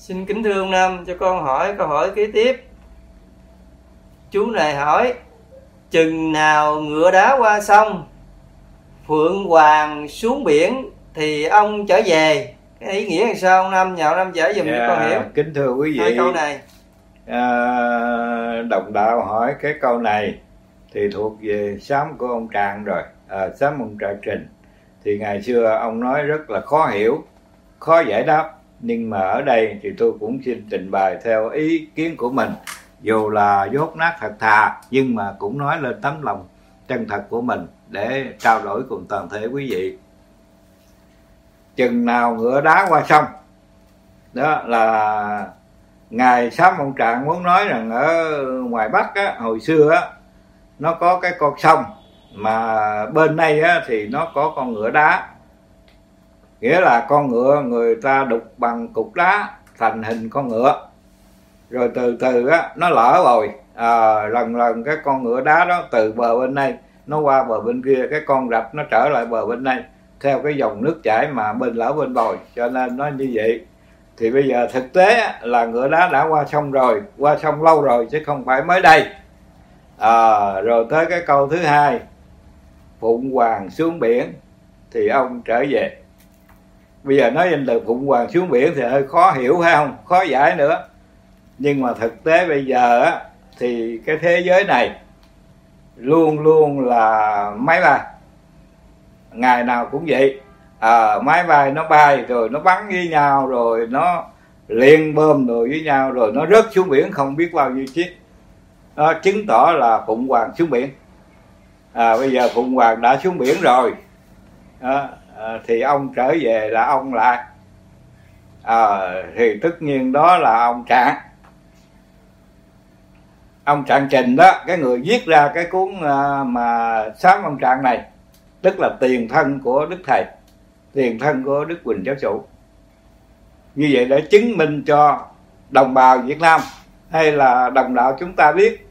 xin kính thưa ông Năm cho con hỏi câu hỏi kế tiếp. Chú này hỏi chừng nào ngựa đá qua sông phượng hoàng xuống biển thì ông trở về? Cái ý nghĩa là sao ông Năm nhờ ông Năm giải dùm yeah, cho con hiểu. kính thưa quý vị. Hai câu này. À, đồng đạo hỏi cái câu này thì thuộc về sám của ông Trạng rồi. À, sám ông Trạng Trình. Thì ngày xưa ông nói rất là khó hiểu khó giải đáp nhưng mà ở đây thì tôi cũng xin trình bày theo ý kiến của mình. Dù là dốt nát thật thà nhưng mà cũng nói lên tấm lòng chân thật của mình để trao đổi cùng toàn thể quý vị. Chừng nào ngựa đá qua sông đó là ngài sám ông trạng muốn nói rằng ở ngoài bắc á, hồi xưa á, nó có cái con sông mà bên đây á, thì nó có con ngựa đá nghĩa là con ngựa người ta đục bằng cục đá thành hình con ngựa. Rồi từ từ á nó lỡ rồi. À, lần lần cái con ngựa đá đó từ bờ bên đây nó qua bờ bên kia cái con rạch nó trở lại bờ bên đây theo cái dòng nước chảy mà bên lỡ bên bồi. Cho nên nó như vậy. Thì bây giờ thực tế là ngựa đá đã qua sông rồi qua sông lâu rồi chứ không phải mới đây. À, rồi tới cái câu thứ hai phụng hoàng xuống biển thì ông trở về bây giờ nói danh từ phụng hoàng xuống biển thì hơi khó hiểu phải không? Khó giải nữa. Nhưng mà thực tế bây giờ á thì cái thế giới này luôn luôn là máy bay. Ngày nào cũng vậy. À, máy bay nó bay rồi nó bắn với nhau rồi nó liên bơm rồi với nhau rồi nó rớt xuống biển không biết bao nhiêu chiếc. Nó chứng tỏ là phụng hoàng xuống biển. À, bây giờ phụng hoàng đã xuống biển rồi. À, à, thì ông trở về là ông lại. À, thì tất nhiên đó là ông trạng. Ông trạng trình đó cái người viết ra cái cuốn ờ, mà sáng ông trạng này tức là tiền thân của đức thầy tiền thân của đức quỳnh giáo chủ. Như vậy để chứng minh cho đồng bào việt nam hay là đồng đạo chúng ta biết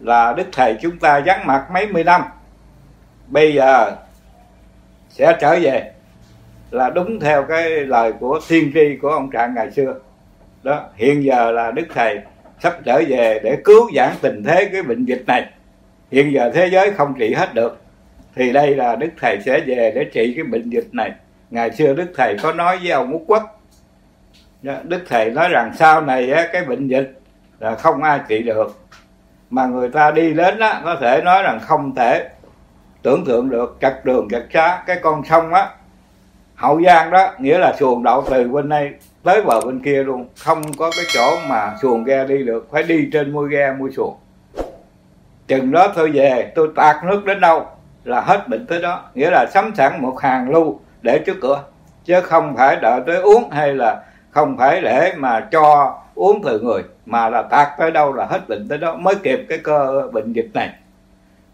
là đức thầy chúng ta vắng mặt mấy mươi năm. Bây giờ sẽ trở về. Là đúng theo cái lời của thiên tri của ông trạng ngày xưa. Đó, hiện giờ là đức thầy sắp trở về để cứu giảng tình thế cái bệnh dịch này. Hiện giờ thế giới không trị hết được, thì đây là đức thầy sẽ về để trị cái bệnh dịch này. Ngày xưa đức thầy có nói với ông út quốc. Đức thầy nói rằng sau này cái bệnh dịch là không ai trị được. Mà người ta đi đến đó có thể nói rằng không thể tưởng tượng được chặt đường chặt xá, cái con sông á, hậu giang đó, nghĩa là xuồng đậu từ bên đây tới bờ bên kia luôn. Không có cái chỗ mà xuồng ghe đi được, phải đi trên mui ghe mui xuồng. Chừng đó tôi về, tôi tạt nước đến đâu là hết bệnh tới đó. Nghĩa là sắm sẵn một hàng lưu để trước cửa. Chứ không phải đợi tới uống hay là không phải để mà cho uống từ người, mà là tạt tới đâu là hết bệnh tới đó. Mới kịp cái cơ, bệnh dịch này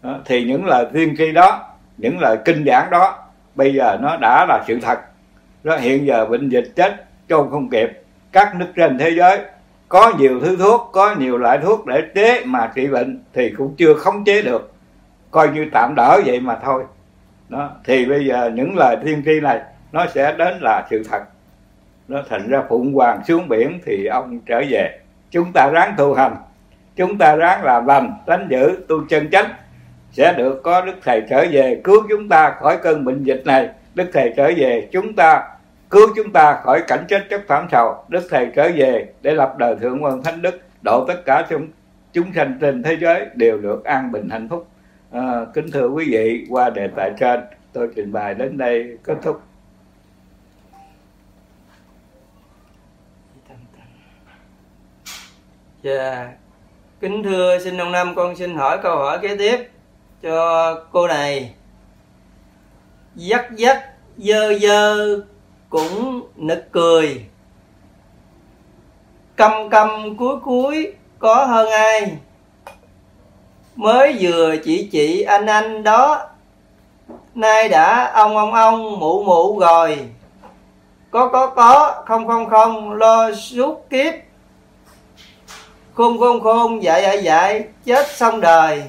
đó, thì những lời tiên tri đó những lời kinh giảng đó bây giờ nó đã là sự thật. Đó hiện giờ bệnh dịch chết trôn không kịp. Các nước trên thế giới có nhiều thứ thuốc có nhiều loại thuốc để chế mà trị bệnh thì cũng chưa khống chế được. Coi như tạm đỡ vậy mà thôi. Đó thì bây giờ những lời tiên tri này nó sẽ đến là sự thật. Nó thành ra phụng hoàng xuống biển thì ông trở về. Chúng ta ráng tu hành. Chúng ta ráng làm lành tránh giữ tu chân chánh sẽ được có đức thầy trở về cứu chúng ta khỏi cơn bệnh dịch này. Đức thầy trở về chúng ta cứu chúng ta khỏi cảnh chết chất phạm sầu đức thầy trở về để lập đời thượng quân thánh đức độ tất cả chúng chúng sanh trên thế giới đều được an bình hạnh phúc. À, kính thưa quý vị qua đề tài trên tôi trình bày đến đây kết thúc. Dạ, kính thưa xin ông Năm con xin hỏi câu hỏi kế tiếp cho cô này. Dắt dắt dơ dơ, cũng nực cười. Căm căm cuối cuối, có hơn ai mới vừa chỉ chị anh anh đó, nay đã ông ông ông mụ mụ rồi có có có, không không không, lo suốt kiếp khôn khôn khôn, dạy dạy dạy, chết xong đời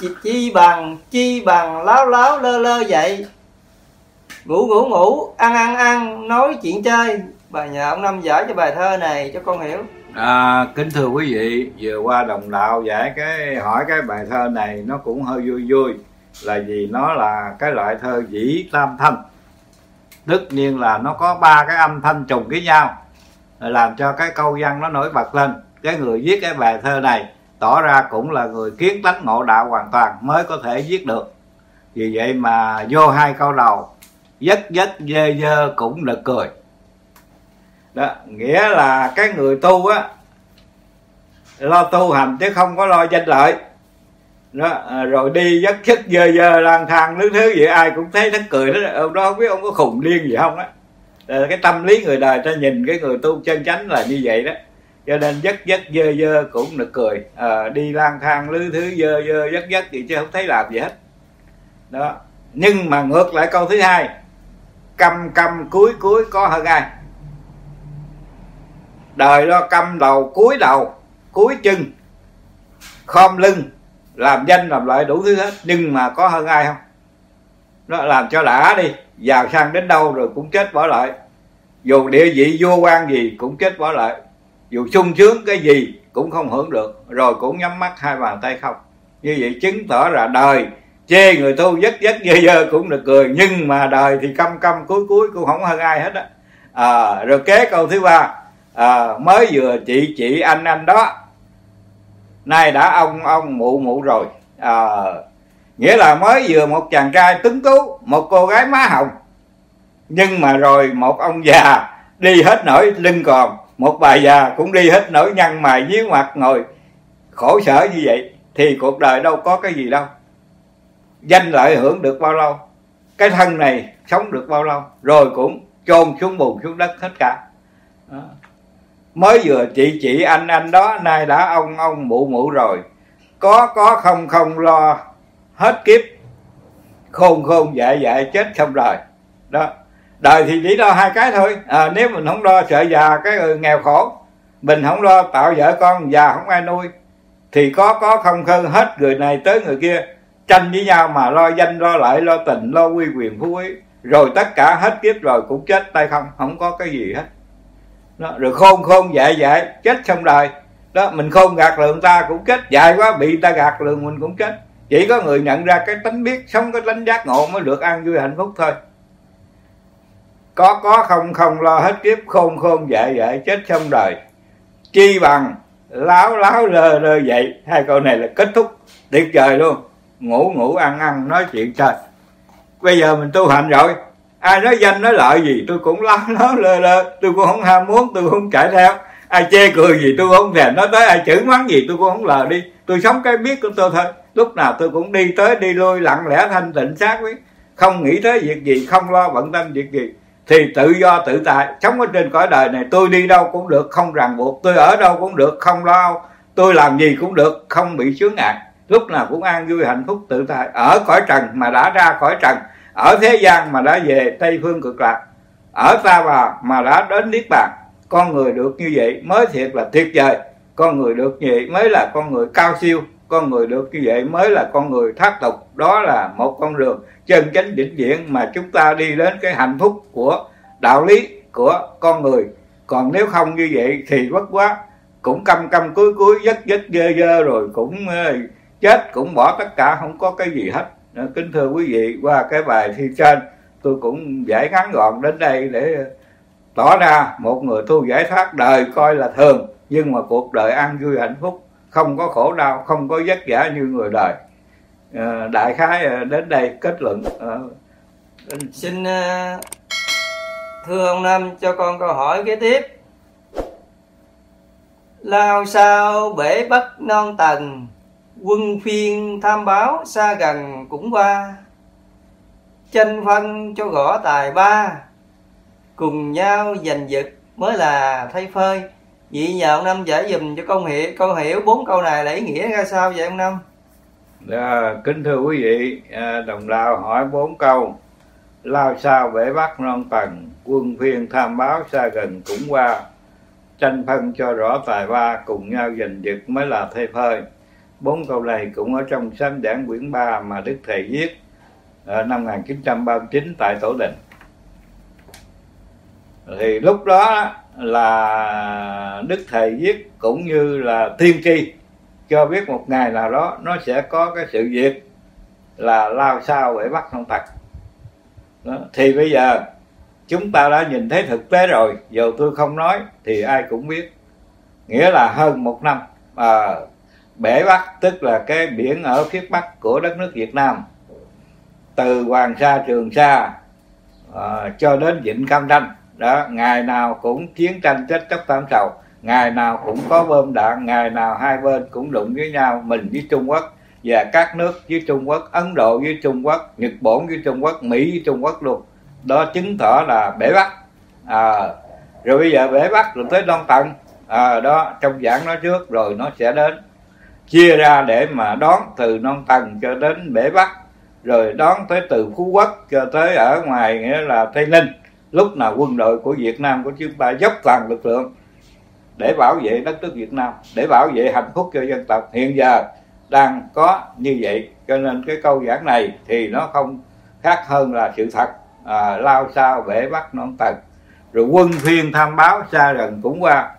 chi, chi bằng chi bằng láo láo lơ lơ vậy. Ngủ ngủ ngủ ăn ăn ăn nói chuyện chơi. Bà nhờ ông năm giải cho bài thơ này cho con hiểu. À, kính thưa quý vị vừa qua đồng đạo giải cái hỏi cái bài thơ này nó cũng hơi vui vui. Là vì nó là cái loại thơ dĩ tam thanh. Tất nhiên là nó có ba cái âm thanh trùng với nhau làm cho cái câu văn nó nổi bật lên. Cái người viết cái bài thơ này tỏ ra cũng là người kiến tánh ngộ đạo hoàn toàn mới có thể giết được. Vì vậy mà vô hai câu đầu dất dất dơ dơ cũng được cười. Đó, nghĩa là cái người tu á, lo tu hành chứ không có lo danh lợi. Đó, rồi đi dất dất dơ dơ lang thang nước thứ gì, ai cũng thấy nó cười đó ông đó không biết ông có khùng điên gì không á. Cái tâm lý người đời ta nhìn cái người tu chân chánh là như vậy đó cho nên dắt dắt dơ dơ cũng nực cười. À, đi lang thang lứ thứ dơ dơ dắt dắt gì chứ không thấy làm gì hết. Đó. Nhưng mà ngược lại câu thứ hai. Cầm cầm cuối cuối có hơn ai đời lo cầm đầu cuối đầu cuối chân. Khom lưng làm danh làm lợi đủ thứ hết nhưng mà có hơn ai không? Nó làm cho đã đi giàu sang đến đâu rồi cũng chết bỏ lại. Dù địa vị vua quan gì cũng chết bỏ lại dù sung sướng cái gì cũng không hưởng được. Rồi cũng nhắm mắt hai bàn tay không. Như vậy chứng tỏ là đời chê người tu dứt dứt dơ dơ cũng được cười. Nhưng mà đời thì căm căm cuối cuối cũng không hơn ai hết á. À, rồi kế câu thứ ba. À, mới vừa chị chị anh anh đó. Nay đã ông ông mụ mụ rồi. À, nghĩa là mới vừa một chàng trai tuấn tú một cô gái má hồng. Nhưng mà rồi một ông già đi hết nổi lưng còn một bà già cũng đi hết nỗi nhăn mày nhíu mặt ngồi, khổ sở như vậy thì cuộc đời đâu có cái gì đâu. Danh lợi hưởng được bao lâu, cái thân này sống được bao lâu, rồi cũng chôn xuống bùn xuống đất hết cả. Đó. mới vừa chị chị anh anh đó, nay đã ông ông mụ mụ rồi. Có có không không lo hết kiếp, khôn khôn dạ dạ chết xong rồi đó đời thì chỉ lo hai cái thôi. À, nếu mình không lo sợ già cái người nghèo khổ. Mình không lo tạo vợ con già không ai nuôi. Thì có có không không hết người này tới người kia. Tranh với nhau mà lo danh lo lợi lo tình lo quy quyền phú quý. Rồi tất cả hết kiếp rồi cũng chết tay không không có cái gì hết. Đó, rồi khôn khôn dạy dạy chết xong đời. Đó mình khôn gạt lượng ta cũng chết dài quá bị ta gạt lượng mình cũng chết. Chỉ có người nhận ra cái tánh biết sống cái tánh giác ngộ mới được an vui hạnh phúc thôi có có, không không lo hết kiếp, khôn khôn dại dại chết xong đời. Chi bằng, láo láo, lơ lơ dậy hai câu này là kết thúc. Tuyệt vời luôn. Ngủ ngủ, ăn ăn, nói chuyện trời bây giờ mình tu hành rồi. Ai nói danh, nói lợi gì, tôi cũng láo láo, lơ lơ. Tôi cũng không ham muốn, tôi cũng không chạy theo. Ai chê cười gì, tôi cũng không thèm nói tới. Ai chửi mắng gì, tôi cũng không lờ đi. Tôi sống cái biết của tôi thôi. Lúc nào tôi cũng đi tới, đi lui, lặng lẽ, thanh tịnh, xác với không nghĩ tới việc gì, không lo bận tâm việc gì thì tự do tự tại, sống ở trên cõi đời này, tôi đi đâu cũng được, không ràng buộc. Tôi ở đâu cũng được, không lo tôi làm gì cũng được, không bị chướng ngại. Lúc nào cũng an vui, hạnh phúc, tự tại. Ở cõi trần mà đã ra cõi trần, ở thế gian mà đã về tây phương cực lạc, ở ta bà mà đã đến niết bàn, con người được như vậy mới thiệt là tuyệt vời. Con người được như vậy mới là con người cao siêu con người được như vậy mới là con người thoát tục. Đó là một con đường chân chánh vĩnh viễn mà chúng ta đi đến cái hạnh phúc của đạo lý của con người. Còn nếu không như vậy thì bất quá. Cũng căm căm cuối cuối dứt dứt dơ dơ rồi cũng chết, cũng bỏ tất cả, không có cái gì hết. Ờ, kính thưa quý vị, qua cái bài thi trên, tôi cũng giải ngắn gọn đến đây để tỏ ra một người tu giải thoát đời coi là thường, nhưng mà cuộc đời an vui hạnh phúc không có khổ đau không có vất vả như người đời. À, đại khái ờ, đến đây kết luận à, xin thưa ông năm cho con câu hỏi kế tiếp. Lao sao bể bắc non tầng quân phiên tham báo xa gần cũng qua. Tranh phân cho gõ tài ba cùng nhau giành giật mới là thay phơi vậy nhờ ông năm giải dùm cho con hiểu câu hiểu bốn câu này là ý nghĩa ra sao vậy ông năm? À, kính thưa quý vị à, đồng lao hỏi bốn câu. Lao sao bể bắc non tầng quân phiên tham báo xa gần cũng qua. Tranh phân cho rõ tài ba cùng nhau giành giật mới là thê phơi. Bốn câu này cũng ở trong sám giảng quyển 3 mà Đức Thầy viết ở năm 1939 tại Tổ Đình thì lúc đó là đức thầy viết cũng như là tiên tri cho biết một ngày nào đó nó sẽ có cái sự việc là lao sao để bắt không tặc đó. thì bây giờ chúng ta đã nhìn thấy thực tế rồi dù tôi không nói thì ai cũng biết nghĩa là hơn một năm à, bể bắc tức là cái biển ở phía bắc của đất nước việt nam từ hoàng sa trường sa à, cho đến vịnh cam ranh đó ngày nào cũng chiến tranh chết chóc tam sầu ngày nào cũng có bom đạn ngày nào hai bên cũng đụng với nhau mình với trung quốc. Và các nước với trung quốc ấn độ với trung quốc nhật bản với trung quốc mỹ với trung quốc luôn. Đó chứng tỏ là bể bắc à, rồi bây giờ bể bắc rồi tới đông tận à, đó trong giảng nói trước rồi nó sẽ đến. Chia ra để mà đón từ non tầng cho đến bể bắc rồi đón tới từ phú quốc cho tới ở ngoài nghĩa là tây ninh lúc nào quân đội của việt nam của chúng ta dốc toàn lực lượng để bảo vệ đất nước việt nam để bảo vệ hạnh phúc cho dân tộc hiện giờ đang có như vậy. Cho nên cái câu giảng này thì nó không khác hơn là sự thật. À, lao sao bể bắt non tần. Rồi quân phiên tham báo xa gần cũng qua.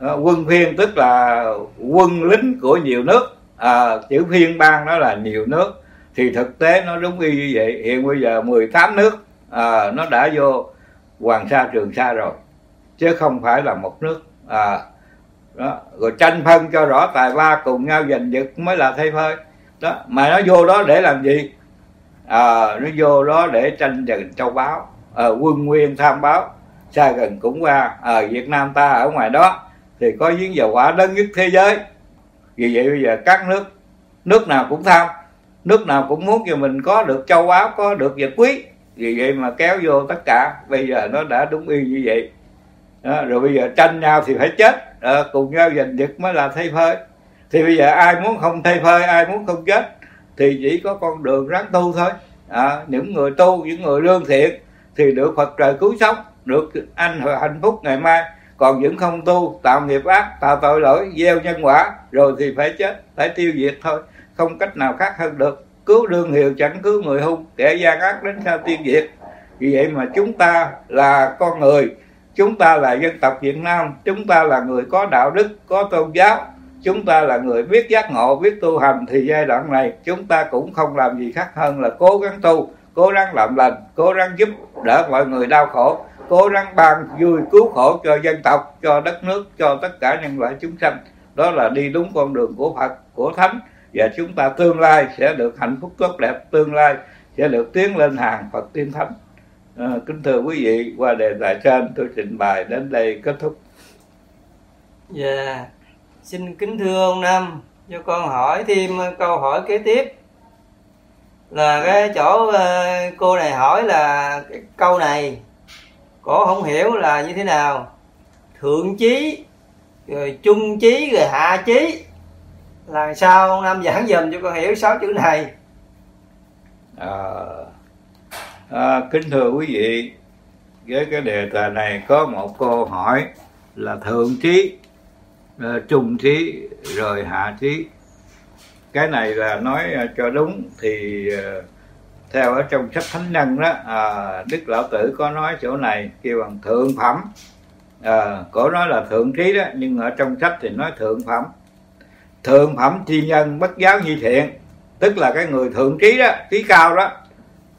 À, quân phiên tức là quân lính của nhiều nước. À, chữ phiên bang đó là nhiều nước. Thì thực tế nó đúng y như vậy. Hiện bây giờ 18 nước à, nó đã vô hoàng sa trường sa rồi chứ không phải là một nước à, đó. Rồi tranh phân cho rõ tài ba cùng nhau giành giật mới là thay phơi đó mà nó vô đó để làm gì? À, nó vô đó để tranh giành châu báu à, quân nguyên tham báo xa gần cũng qua ở à, Việt Nam ta ở ngoài đó thì có giếng dầu hỏa lớn nhất thế giới. Vì vậy bây giờ các nước nước nào cũng tham nước nào cũng muốn cho mình có được châu báu có được vật quý vì vậy mà kéo vô tất cả. Bây giờ nó đã đúng y như vậy. Đó, rồi bây giờ tranh nhau thì phải chết. À, cùng nhau giành giật mới là thay phơi. Thì bây giờ ai muốn không thay phơi ai muốn không chết thì chỉ có con đường ráng tu thôi. À, những người tu những người lương thiện thì được phật trời cứu sống được anh hạnh phúc ngày mai. Còn những không tu tạo nghiệp ác tạo tội lỗi gieo nhân quả rồi thì phải chết phải tiêu diệt thôi. Không cách nào khác hơn được cứu đương hiệu chẳng cứu người hung, kẻ gian ác đến sao tiêu diệt. Vì vậy mà chúng ta là con người, chúng ta là dân tộc việt nam, chúng ta là người có đạo đức, có tôn giáo, chúng ta là người biết giác ngộ, biết tu hành. Thì giai đoạn này, chúng ta cũng không làm gì khác hơn là cố gắng tu, cố gắng làm lành, cố gắng giúp đỡ mọi người đau khổ, cố gắng ban vui cứu khổ cho dân tộc, cho đất nước, cho tất cả nhân loại chúng sanh. Đó là đi đúng con đường của phật, của thánh và chúng ta tương lai sẽ được hạnh phúc tốt đẹp tương lai sẽ được tiến lên hàng phật tiên thánh. À, kính thưa quý vị qua đề tài trên tôi trình bày đến đây kết thúc. Dạ yeah. xin kính thưa ông năm cho con hỏi thêm câu hỏi kế tiếp. Là cái chỗ ờ, cô này hỏi là cái câu này cổ không hiểu là như thế nào? Thượng chí rồi trung chí rồi hạ chí là sao? Ông năm giảng dùm cho con hiểu sáu chữ này. À, à, kính thưa quý vị với cái đề tài này có một câu hỏi là thượng trí uh, trung trí rồi hạ trí. Cái này là nói à, cho đúng thì uh, theo ở trong sách thánh nhân đó à, đức lão tử có nói chỗ này kêu bằng thượng phẩm. À, cổ nói là thượng trí đó nhưng ở trong sách thì nói thượng phẩm thượng phẩm thi nhân bất giáo nhi thiện, tức là cái người thượng trí đó, trí cao đó,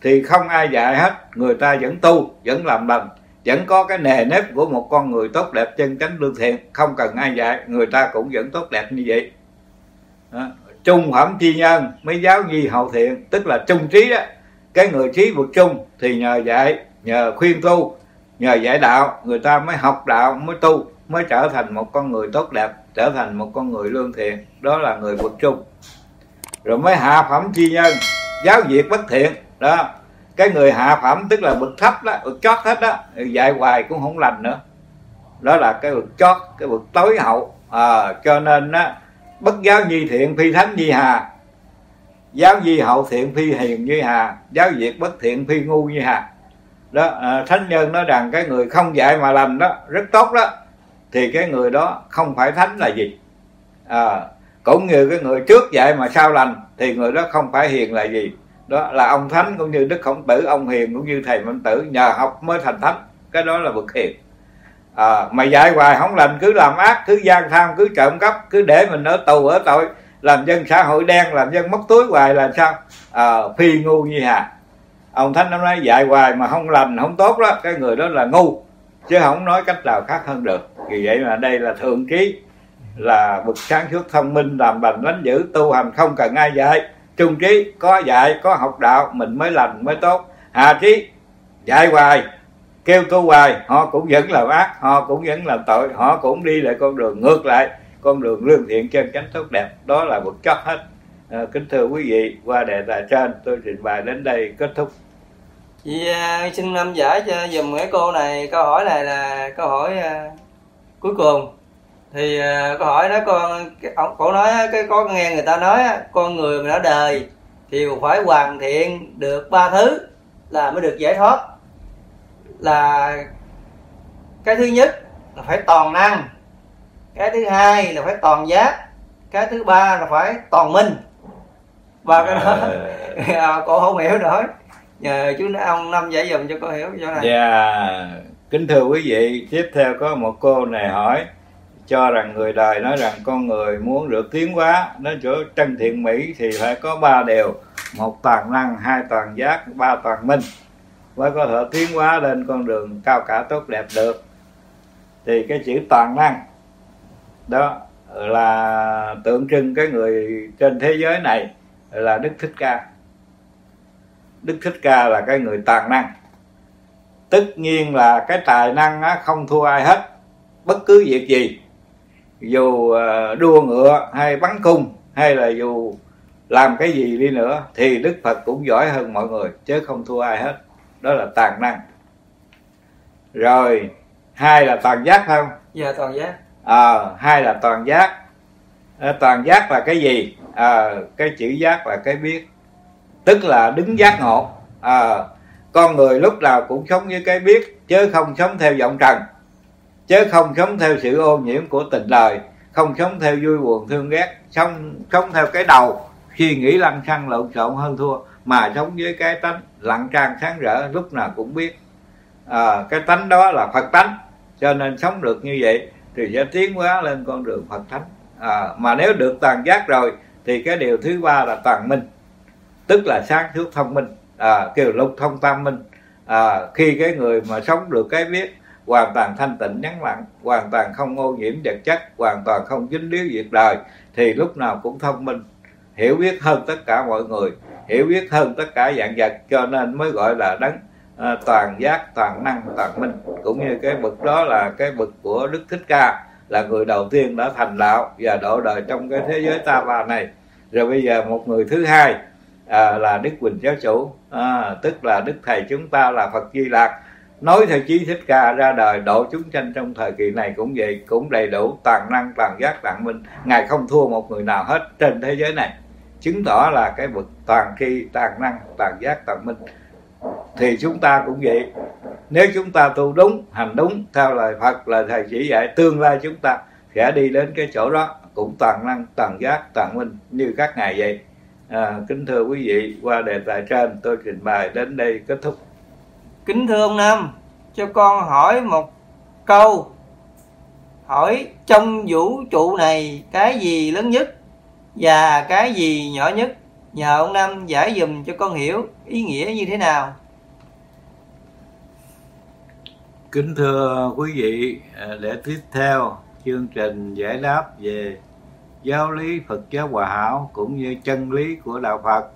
thì không ai dạy hết, người ta vẫn tu, vẫn làm lành vẫn có cái nề nếp của một con người tốt đẹp chân chánh lương thiện, không cần ai dạy, người ta cũng vẫn tốt đẹp như vậy. Đó. trung phẩm chi nhân mấy giáo nhi hậu thiện, tức là trung trí đó. Cái người trí vượt trung thì nhờ dạy, nhờ khuyên tu, nhờ dạy đạo, người ta mới học đạo, mới tu, mới trở thành một con người tốt đẹp trở thành một con người lương thiện đó là người vượt trung rồi mới hạ phẩm chi nhân giáo diệt bất thiện đó. Cái người hạ phẩm tức là bậc thấp đó bậc chót hết đó dạy hoài cũng không lành nữa. Đó là cái bậc chót cái bậc tối hậu à, cho nên á bất giáo nhi thiện phi thánh nhi hà. Giáo di hậu thiện phi hiền như hà giáo diệt bất thiện phi ngu như hà. Đó à, thánh nhân nói rằng cái người không dạy mà lành đó rất tốt đó thì cái người đó không phải thánh là gì? À, cũng như cái người trước dạy mà sao lành thì người đó không phải hiền là gì? Đó là ông thánh cũng như đức khổng tử ông hiền cũng như thầy minh tử nhờ học mới thành thánh. Cái đó là bậc hiền. À, mà dạy hoài không lành cứ làm ác cứ gian tham cứ trộm cắp cứ để mình ở tù ở tội làm dân xã hội đen làm dân mất túi hoài là sao? À, phi ngu như hà. Ông thánh nó nói dạy hoài mà không lành không tốt đó cái người đó là ngu chứ không nói cách nào khác hơn được. Vì vậy mà đây là thượng trí là bậc sáng suốt thông minh làm lành lánh dữ tu hành không cần ai dạy. Trung trí có dạy có học đạo mình mới lành mới tốt. Hạ trí dạy hoài kêu tu hoài họ cũng vẫn làm ác họ cũng vẫn làm tội họ cũng đi lại con đường ngược lại con đường lương thiện chân chánh tốt đẹp. Đó là một chất hết. À, kính thưa quý vị qua đề tài trên tôi trình bày đến đây kết thúc. Vậy à, xin năm giải cho dùm cái cô này. Câu hỏi này là câu hỏi à, cuối cùng. Thì à, câu hỏi đó con ông cổ nói cái có nghe người ta nói con người mà đã đời thì phải hoàn thiện được ba thứ là mới được giải thoát. Là cái thứ nhất là phải toàn năng cái thứ hai là phải toàn giác cái thứ ba là phải toàn minh. Và cái đó à, cô không hiểu nữa nhờ chú ông, năm giải dùm cho cô hiểu chỗ này. Dạ kính thưa quý vị, tiếp theo có một cô này hỏi, cho rằng người đời nói rằng con người muốn được tiến hóa đến chỗ chân thiện mỹ thì phải có ba điều. Một toàn năng, hai toàn giác, ba toàn minh. Mới có thể tiến hóa lên con đường cao cả tốt đẹp được. Thì cái chữ toàn năng, đó là tượng trưng cái người trên thế giới này là đức thích ca đức thích ca là cái người toàn năng. Tất nhiên là cái tài năng á, không thua ai hết. Bất cứ việc gì dù ờ, đua ngựa hay bắn cung hay là dù làm cái gì đi nữa thì đức phật cũng giỏi hơn mọi người chứ không thua ai hết. Đó là toàn năng. Rồi hai là toàn giác không? Dạ toàn giác. À, hai là toàn giác. À, toàn giác là cái gì? À, cái chữ giác là cái biết tức là đứng giác ngộ. À, con người lúc nào cũng sống với cái biết chứ không sống theo vọng trần. Chứ không sống theo sự ô nhiễm của tình đời không sống theo vui buồn thương ghét sống sống theo cái đầu. Suy nghĩ lăng xăng lộn xộn hơn thua mà sống với cái tánh lặng trang sáng rỡ lúc nào cũng biết. À, cái tánh đó là phật tánh cho nên sống được như vậy thì sẽ tiến hóa lên con đường phật thánh à, mà nếu được toàn giác rồi thì cái điều thứ ba là toàn minh tức là sáng suốt thông minh à, kêu lục thông tam minh. À, khi cái người mà sống được cái biết hoàn toàn thanh tịnh nhắn lặng hoàn toàn không ô nhiễm vật chất hoàn toàn không dính líu việc đời thì lúc nào cũng thông minh. Hiểu biết hơn tất cả mọi người hiểu biết hơn tất cả dạng vật cho nên mới gọi là đấng à, toàn giác toàn năng toàn minh. Cũng như cái bậc đó là cái bậc của đức thích ca là người đầu tiên đã thành đạo và độ đời trong cái thế giới ta bà này. Rồi bây giờ một người thứ hai à, là đức quỳnh giáo chủ. À, tức là đức thầy chúng ta là phật di lạc. Nói theo chí thích ca ra đời độ chúng sanh trong thời kỳ này cũng vậy cũng đầy đủ toàn năng toàn giác toàn minh. Ngài không thua một người nào hết trên thế giới này. Chứng tỏ là cái bậc toàn tri toàn năng toàn giác toàn minh. Thì chúng ta cũng vậy. Nếu chúng ta tu đúng hành đúng theo lời phật lời thầy chỉ dạy tương lai chúng ta sẽ đi đến cái chỗ đó. Cũng toàn năng toàn giác toàn minh như các ngài vậy à, kính thưa quý vị qua đề tài trên tôi trình bày đến đây kết thúc. Kính thưa ông nam cho con hỏi một câu. Hỏi trong vũ trụ này cái gì lớn nhất và cái gì nhỏ nhất? Nhờ ông Năm giải dùm cho con hiểu ý nghĩa như thế nào. Kính thưa quý vị à, để tiếp theo chương trình giải đáp về giáo lý Phật giáo Hòa Hảo cũng như chân lý của đạo Phật.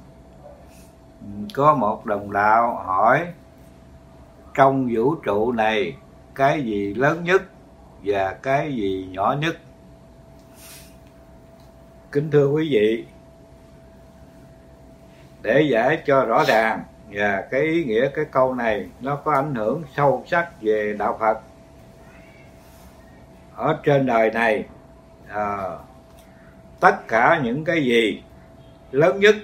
Ừ, có một đồng đạo hỏi trong vũ trụ này cái gì lớn nhất và cái gì nhỏ nhất? Kính thưa quý vị để giải cho rõ ràng và cái ý nghĩa cái câu này nó có ảnh hưởng sâu sắc về đạo Phật. Ở trên đời này à, tất cả những cái gì lớn nhất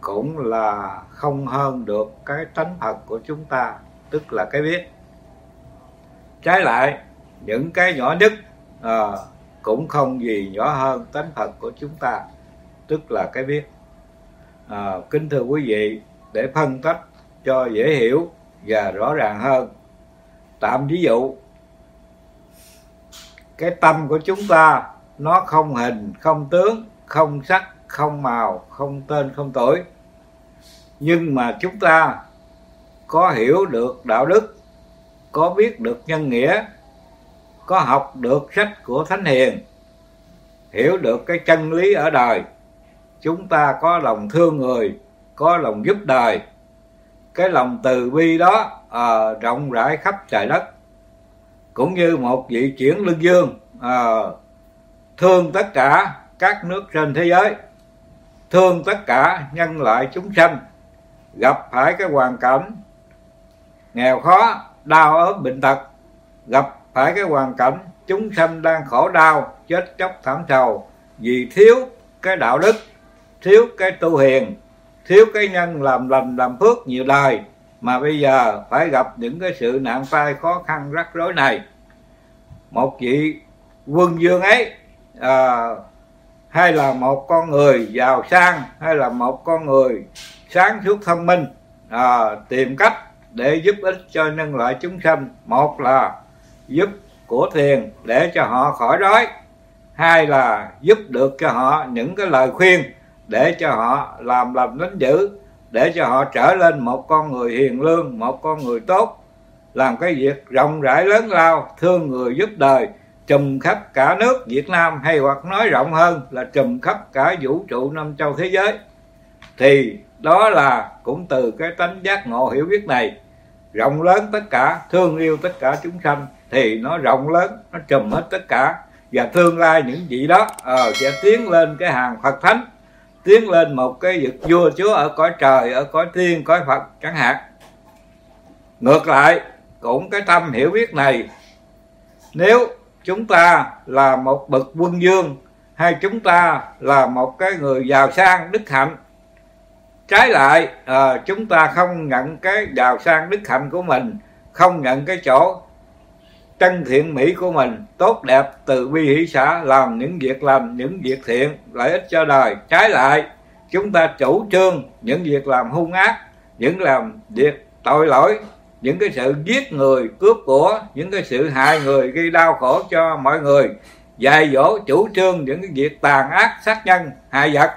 cũng là không hơn được cái tánh thật của chúng ta tức là cái biết. Trái lại những cái nhỏ nhất à, cũng không gì nhỏ hơn tánh Phật của chúng ta tức là cái biết. À, kính thưa quý vị để phân tách cho dễ hiểu và rõ ràng hơn tạm ví dụ cái tâm của chúng ta nó không hình không tướng không sắc không màu không tên không tuổi. Nhưng mà chúng ta có hiểu được đạo đức có biết được nhân nghĩa có học được sách của thánh hiền hiểu được cái chân lý ở đời chúng ta có lòng thương người có lòng giúp đời. Cái lòng từ bi đó à, rộng rãi khắp trời đất. Cũng như một vị chuyển lương dương à, thương tất cả các nước trên thế giới. Thương tất cả nhân loại chúng sanh. Gặp phải cái hoàn cảnh nghèo khó, đau ốm bệnh tật. Gặp phải cái hoàn cảnh chúng sanh đang khổ đau, chết chóc thảm sầu. Vì thiếu cái đạo đức, thiếu cái tu hiền, thiếu cái nhân làm lành, làm phước nhiều đời mà bây giờ phải gặp những cái sự nạn tai khó khăn rắc rối này. Một vị quân dương ấy à, hay là một con người giàu sang hay là một con người sáng suốt thông minh à, tìm cách để giúp ích cho nhân loại chúng sanh. Một là giúp của thiền để cho họ khỏi đói. Hai là giúp được cho họ những cái lời khuyên để cho họ làm lành lánh dữ để cho họ trở lên một con người hiền lương một con người tốt. Làm cái việc rộng rãi lớn lao thương người giúp đời trùm khắp cả nước Việt Nam hay hoặc nói rộng hơn là trùm khắp cả vũ trụ năm châu thế giới. Thì đó là cũng từ cái tánh giác ngộ hiểu biết này. Rộng lớn tất cả thương yêu tất cả chúng sanh thì nó rộng lớn nó trùm hết tất cả. Và tương lai những vị đó uh, sẽ tiến lên cái hàng Phật thánh tiến lên một cái vực vua chúa ở cõi trời ở cõi thiên cõi Phật chẳng hạn. Ngược lại cũng cái tâm hiểu biết này nếu chúng ta là một bậc quân dương hay chúng ta là một cái người giàu sang đức hạnh? Trái lại à, chúng ta không nhận cái giàu sang đức hạnh của mình không nhận cái chỗ chân thiện mỹ của mình tốt đẹp từ bi hỷ xã làm những việc làm những việc thiện lợi ích cho đời. Trái lại chúng ta chủ trương những việc làm hung ác những làm việc tội lỗi những cái sự giết người cướp của những cái sự hại người gây đau khổ cho mọi người dạy dỗ chủ trương những cái việc tàn ác sát nhân hại vật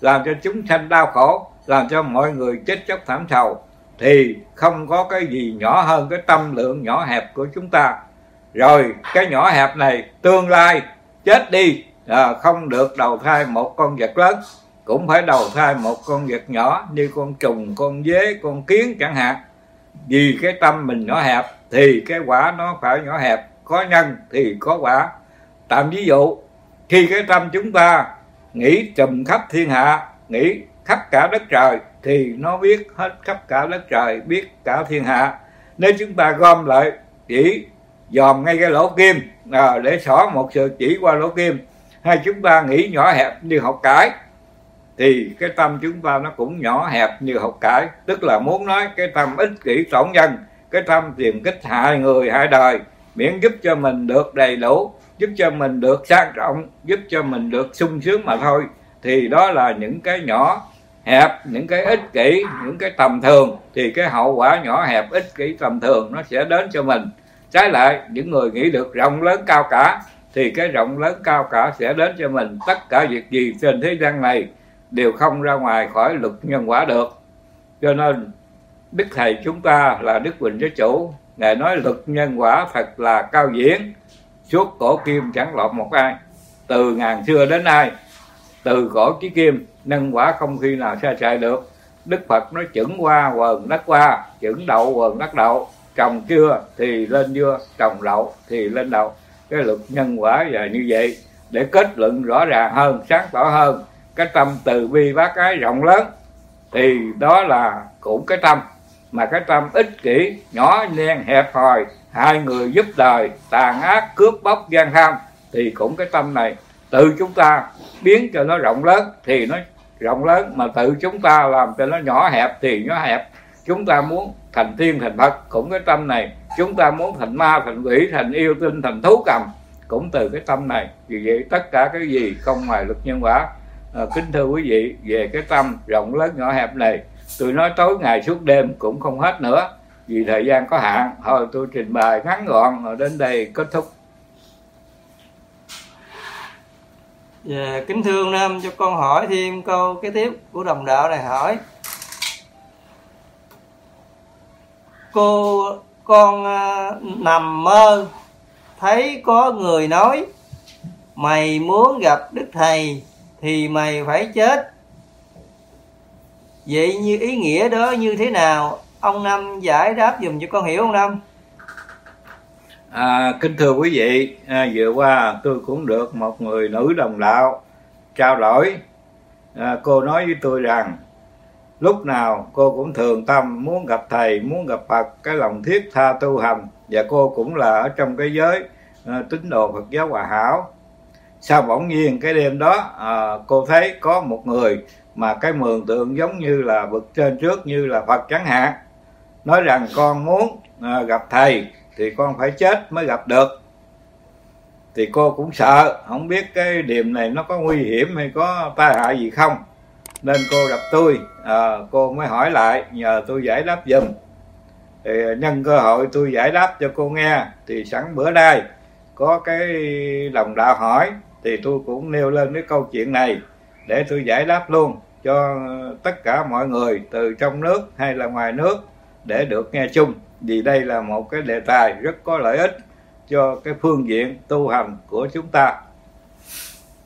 làm cho chúng sanh đau khổ làm cho mọi người chết chóc thảm sầu thì không có cái gì nhỏ hơn cái tâm lượng nhỏ hẹp của chúng ta. Rồi cái nhỏ hẹp này tương lai chết đi à, không được đầu thai một con vật lớn cũng phải đầu thai một con vật nhỏ như con trùng con dế con kiến chẳng hạn vì cái tâm mình nhỏ hẹp thì cái quả nó phải nhỏ hẹp. Có nhân thì có quả. Tạm ví dụ khi cái tâm chúng ta nghĩ trùm khắp thiên hạ nghĩ khắp cả đất trời thì nó biết hết khắp cả đất trời biết cả thiên hạ. Nếu chúng ta gom lại chỉ dòm ngay cái lỗ kim à, để xỏ một sự chỉ qua lỗ kim hay chúng ta nghĩ nhỏ hẹp như học cải thì cái tâm chúng ta nó cũng nhỏ hẹp như học cải, tức là muốn nói cái tâm ích kỷ tổng nhân cái tâm tìm kích hại người hại đời, miễn giúp cho mình được đầy đủ, giúp cho mình được sang trọng, giúp cho mình được sung sướng mà thôi. Thì đó là những cái nhỏ hẹp, những cái ích kỷ, những cái tầm thường. Thì cái hậu quả nhỏ hẹp, ích kỷ, tầm thường nó sẽ đến cho mình. Trái lại, những người nghĩ được rộng lớn cao cả, thì cái rộng lớn cao cả sẽ đến cho mình tất cả việc gì trên thế gian này đều không ra ngoài khỏi luật nhân quả được. Cho nên, đức thầy chúng ta là đức quỳnh giáo chủ, ngài nói luật nhân quả thật là cao diễn, suốt cổ kim chẳng lọt một ai. Từ ngàn xưa đến nay, từ cổ chí kim, nhân quả không khi nào xa chạy được. Đức phật nói chững qua quần đất qua chững đậu quần đất đậu. Trồng chưa thì lên dưa, trồng đậu thì lên đậu. Cái luật nhân quả là như vậy. Để kết luận rõ ràng hơn, sáng tỏ hơn cái tâm từ bi bác ái rộng lớn, thì đó là cũng cái tâm. Mà cái tâm ích kỷ, nhỏ, nhen, hẹp hòi, hai người giúp đời, tàn ác, cướp bóc, gian tham thì cũng cái tâm này. Tự chúng ta biến cho nó rộng lớn thì nó rộng lớn, mà tự chúng ta làm cho nó nhỏ hẹp thì nó hẹp. Chúng ta muốn thành thiên, thành phật, cũng cái tâm này. Chúng ta muốn thành ma, thành quỷ, thành yêu tinh, thành thú cầm, cũng từ cái tâm này. Vì vậy tất cả cái gì không ngoài luật nhân quả à, kính thưa quý vị về cái tâm rộng lớn nhỏ hẹp này tôi nói tối ngày suốt đêm cũng không hết nữa. Vì thời gian có hạn thôi tôi trình bày ngắn gọn rồi đến đây kết thúc. Dạ, kính thưa ông Nam cho con hỏi thêm câu kế tiếp của đồng đạo này hỏi. Cô con à, nằm mơ thấy có người nói mày muốn gặp đức thầy thì mày phải chết. Vậy như ý nghĩa đó như thế nào? Ông năm giải đáp dùm cho con hiểu ông năm? À, kính thưa quý vị à, vừa qua tôi cũng được một người nữ đồng đạo trao đổi. À, cô nói với tôi rằng lúc nào cô cũng thường tâm muốn gặp thầy muốn gặp phật cái lòng thiết tha tu hành. Và cô cũng là ở trong cái giới à, tín đồ phật giáo hòa hảo sao bỗng nhiên cái đêm đó à, cô thấy có một người mà cái mường tượng giống như là bực trên trước như là phật chẳng hạn. Nói rằng con muốn à, gặp thầy thì con phải chết mới gặp được. Thì cô cũng sợ không biết cái điểm này nó có nguy hiểm hay có tai hại gì không. Nên cô gặp tôi à, cô mới hỏi lại nhờ tôi giải đáp giùm. Thì nhân cơ hội tôi giải đáp cho cô nghe thì sẵn bữa nay có cái lòng đạo hỏi thì tôi cũng nêu lên cái câu chuyện này để tôi giải đáp luôn cho tất cả mọi người từ trong nước hay là ngoài nước để được nghe chung. Vì đây là một cái đề tài rất có lợi ích cho cái phương diện tu hành của chúng ta.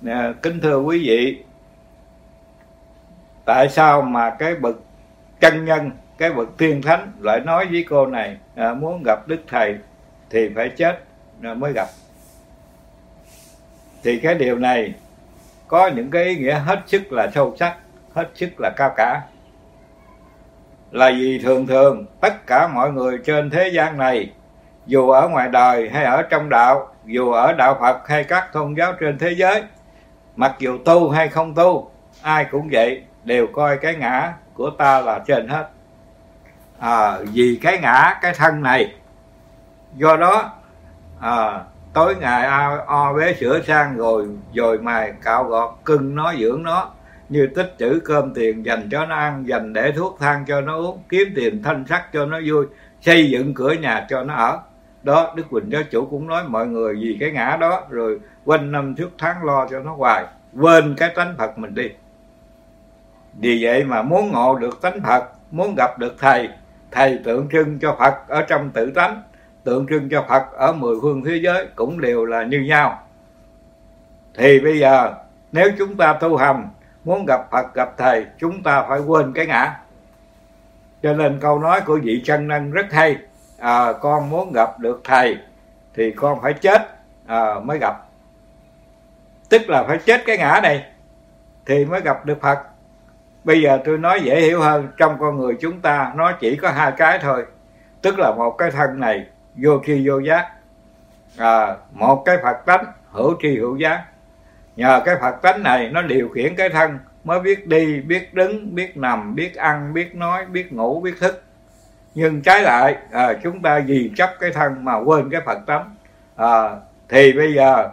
Nè, kính thưa quý vị tại sao mà cái bậc chân nhân cái bậc tiên thánh lại nói với cô này à, muốn gặp đức thầy thì phải chết à, mới gặp? Thì cái điều này có những cái ý nghĩa hết sức là sâu sắc hết sức là cao cả. Là vì thường thường tất cả mọi người trên thế gian này dù ở ngoài đời hay ở trong đạo dù ở đạo phật hay các tôn giáo trên thế giới mặc dù tu hay không tu ai cũng vậy đều coi cái ngã của ta là trên hết. À, vì cái ngã cái thân này do đó à, tối ngày o, o bé sửa sang rồi rồi mài cạo gọt cưng nó dưỡng nó. Như tích trữ cơm tiền dành cho nó ăn dành để thuốc thang cho nó uống kiếm tiền thanh sắc cho nó vui xây dựng cửa nhà cho nó ở. Đó đức quỳnh giáo chủ cũng nói mọi người vì cái ngã đó rồi quanh năm trước tháng lo cho nó hoài. Quên cái tánh phật mình đi. Vì vậy mà muốn ngộ được tánh phật muốn gặp được thầy thầy tượng trưng cho phật ở trong tự tánh tượng trưng cho phật ở mười phương thế giới cũng đều là như nhau. Thì bây giờ nếu chúng ta tu hành muốn gặp phật gặp thầy chúng ta phải quên cái ngã. Cho nên câu nói của vị chân năng rất hay à, con muốn gặp được thầy thì con phải chết à, mới gặp. Tức là phải chết cái ngã này thì mới gặp được phật. Bây giờ tôi nói dễ hiểu hơn trong con người chúng ta nó chỉ có hai cái thôi. Tức là một cái thân này vô tri vô giác. À, một cái phật tánh hữu tri hữu giác. Nhờ cái phật tánh này nó điều khiển cái thân mới biết đi biết đứng biết nằm biết ăn biết nói biết ngủ biết thức. Nhưng trái lại à, chúng ta vì chấp cái thân mà quên cái phật tánh. À, thì bây giờ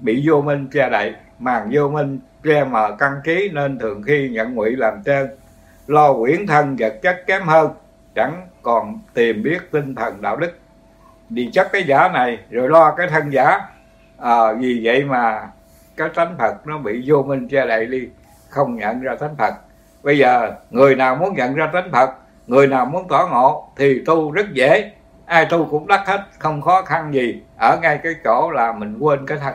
bị vô minh che đậy màn vô minh che mờ căn trí nên thường khi nhận ngụy làm trên lo quyển thân vật chất kém hơn chẳng còn tìm biết tinh thần đạo đức vì chất cái giả này rồi lo cái thân giả. À, vì vậy mà cái tánh phật nó bị vô minh che đậy đi không nhận ra tánh phật. Bây giờ người nào muốn nhận ra tánh phật người nào muốn tỏ ngộ thì tu rất dễ. Ai tu cũng đắc hết không khó khăn gì. Ở ngay cái chỗ là mình quên cái thân.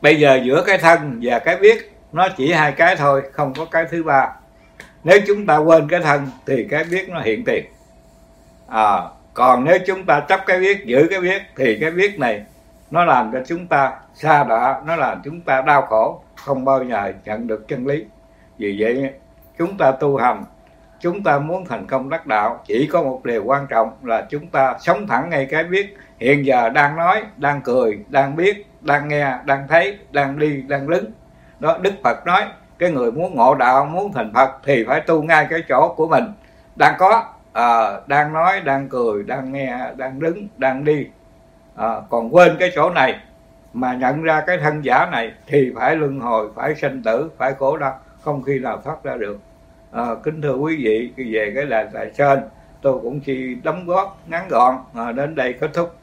Bây giờ giữa cái thân và cái biết nó chỉ hai cái thôi không có cái thứ ba. Nếu chúng ta quên cái thân thì cái biết nó hiện tiền. À, còn nếu chúng ta chấp cái biết giữ cái biết thì cái biết này nó làm cho chúng ta xa đọa, nó làm chúng ta đau khổ, không bao giờ nhận được chân lý. Vì vậy, chúng ta tu hành, chúng ta muốn thành công đắc đạo, chỉ có một điều quan trọng là chúng ta sống thẳng ngay cái biết hiện giờ đang nói, đang cười, đang biết, đang nghe, đang thấy, đang đi, đang đứng. Đó, đức phật nói, cái người muốn ngộ đạo, muốn thành phật thì phải tu ngay cái chỗ của mình. Đang có à, đang nói đang cười đang nghe đang đứng đang đi. À, còn quên cái chỗ này mà nhận ra cái thân giả này thì phải luân hồi phải sinh tử phải khổ đau không khi nào thoát ra được. À, kính thưa quý vị về cái là tại trên, tôi cũng chỉ đóng góp ngắn gọn à, đến đây kết thúc.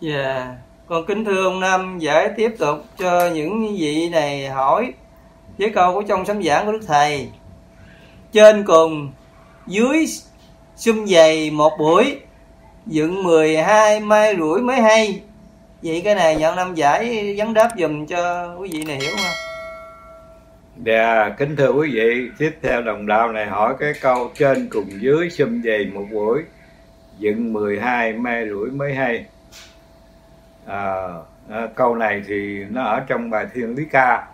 Dạ. Yeah. con kính thưa ông Nam giải tiếp tục cho những vị này hỏi với câu của trong sấm giảng của đức thầy trên cùng dưới xung dày một buổi dựng 12 mai rưỡi mới hay vậy cái này nhận năm giải vấn đáp dùm cho quý vị này hiểu không Dạ, kính thưa quý vị, tiếp theo đồng đạo này hỏi cái câu trên cùng dưới xum dày một buổi, dựng 12 mai rưỡi mới hay. À, à, câu này thì nó ở trong bài Thiên Lý Ca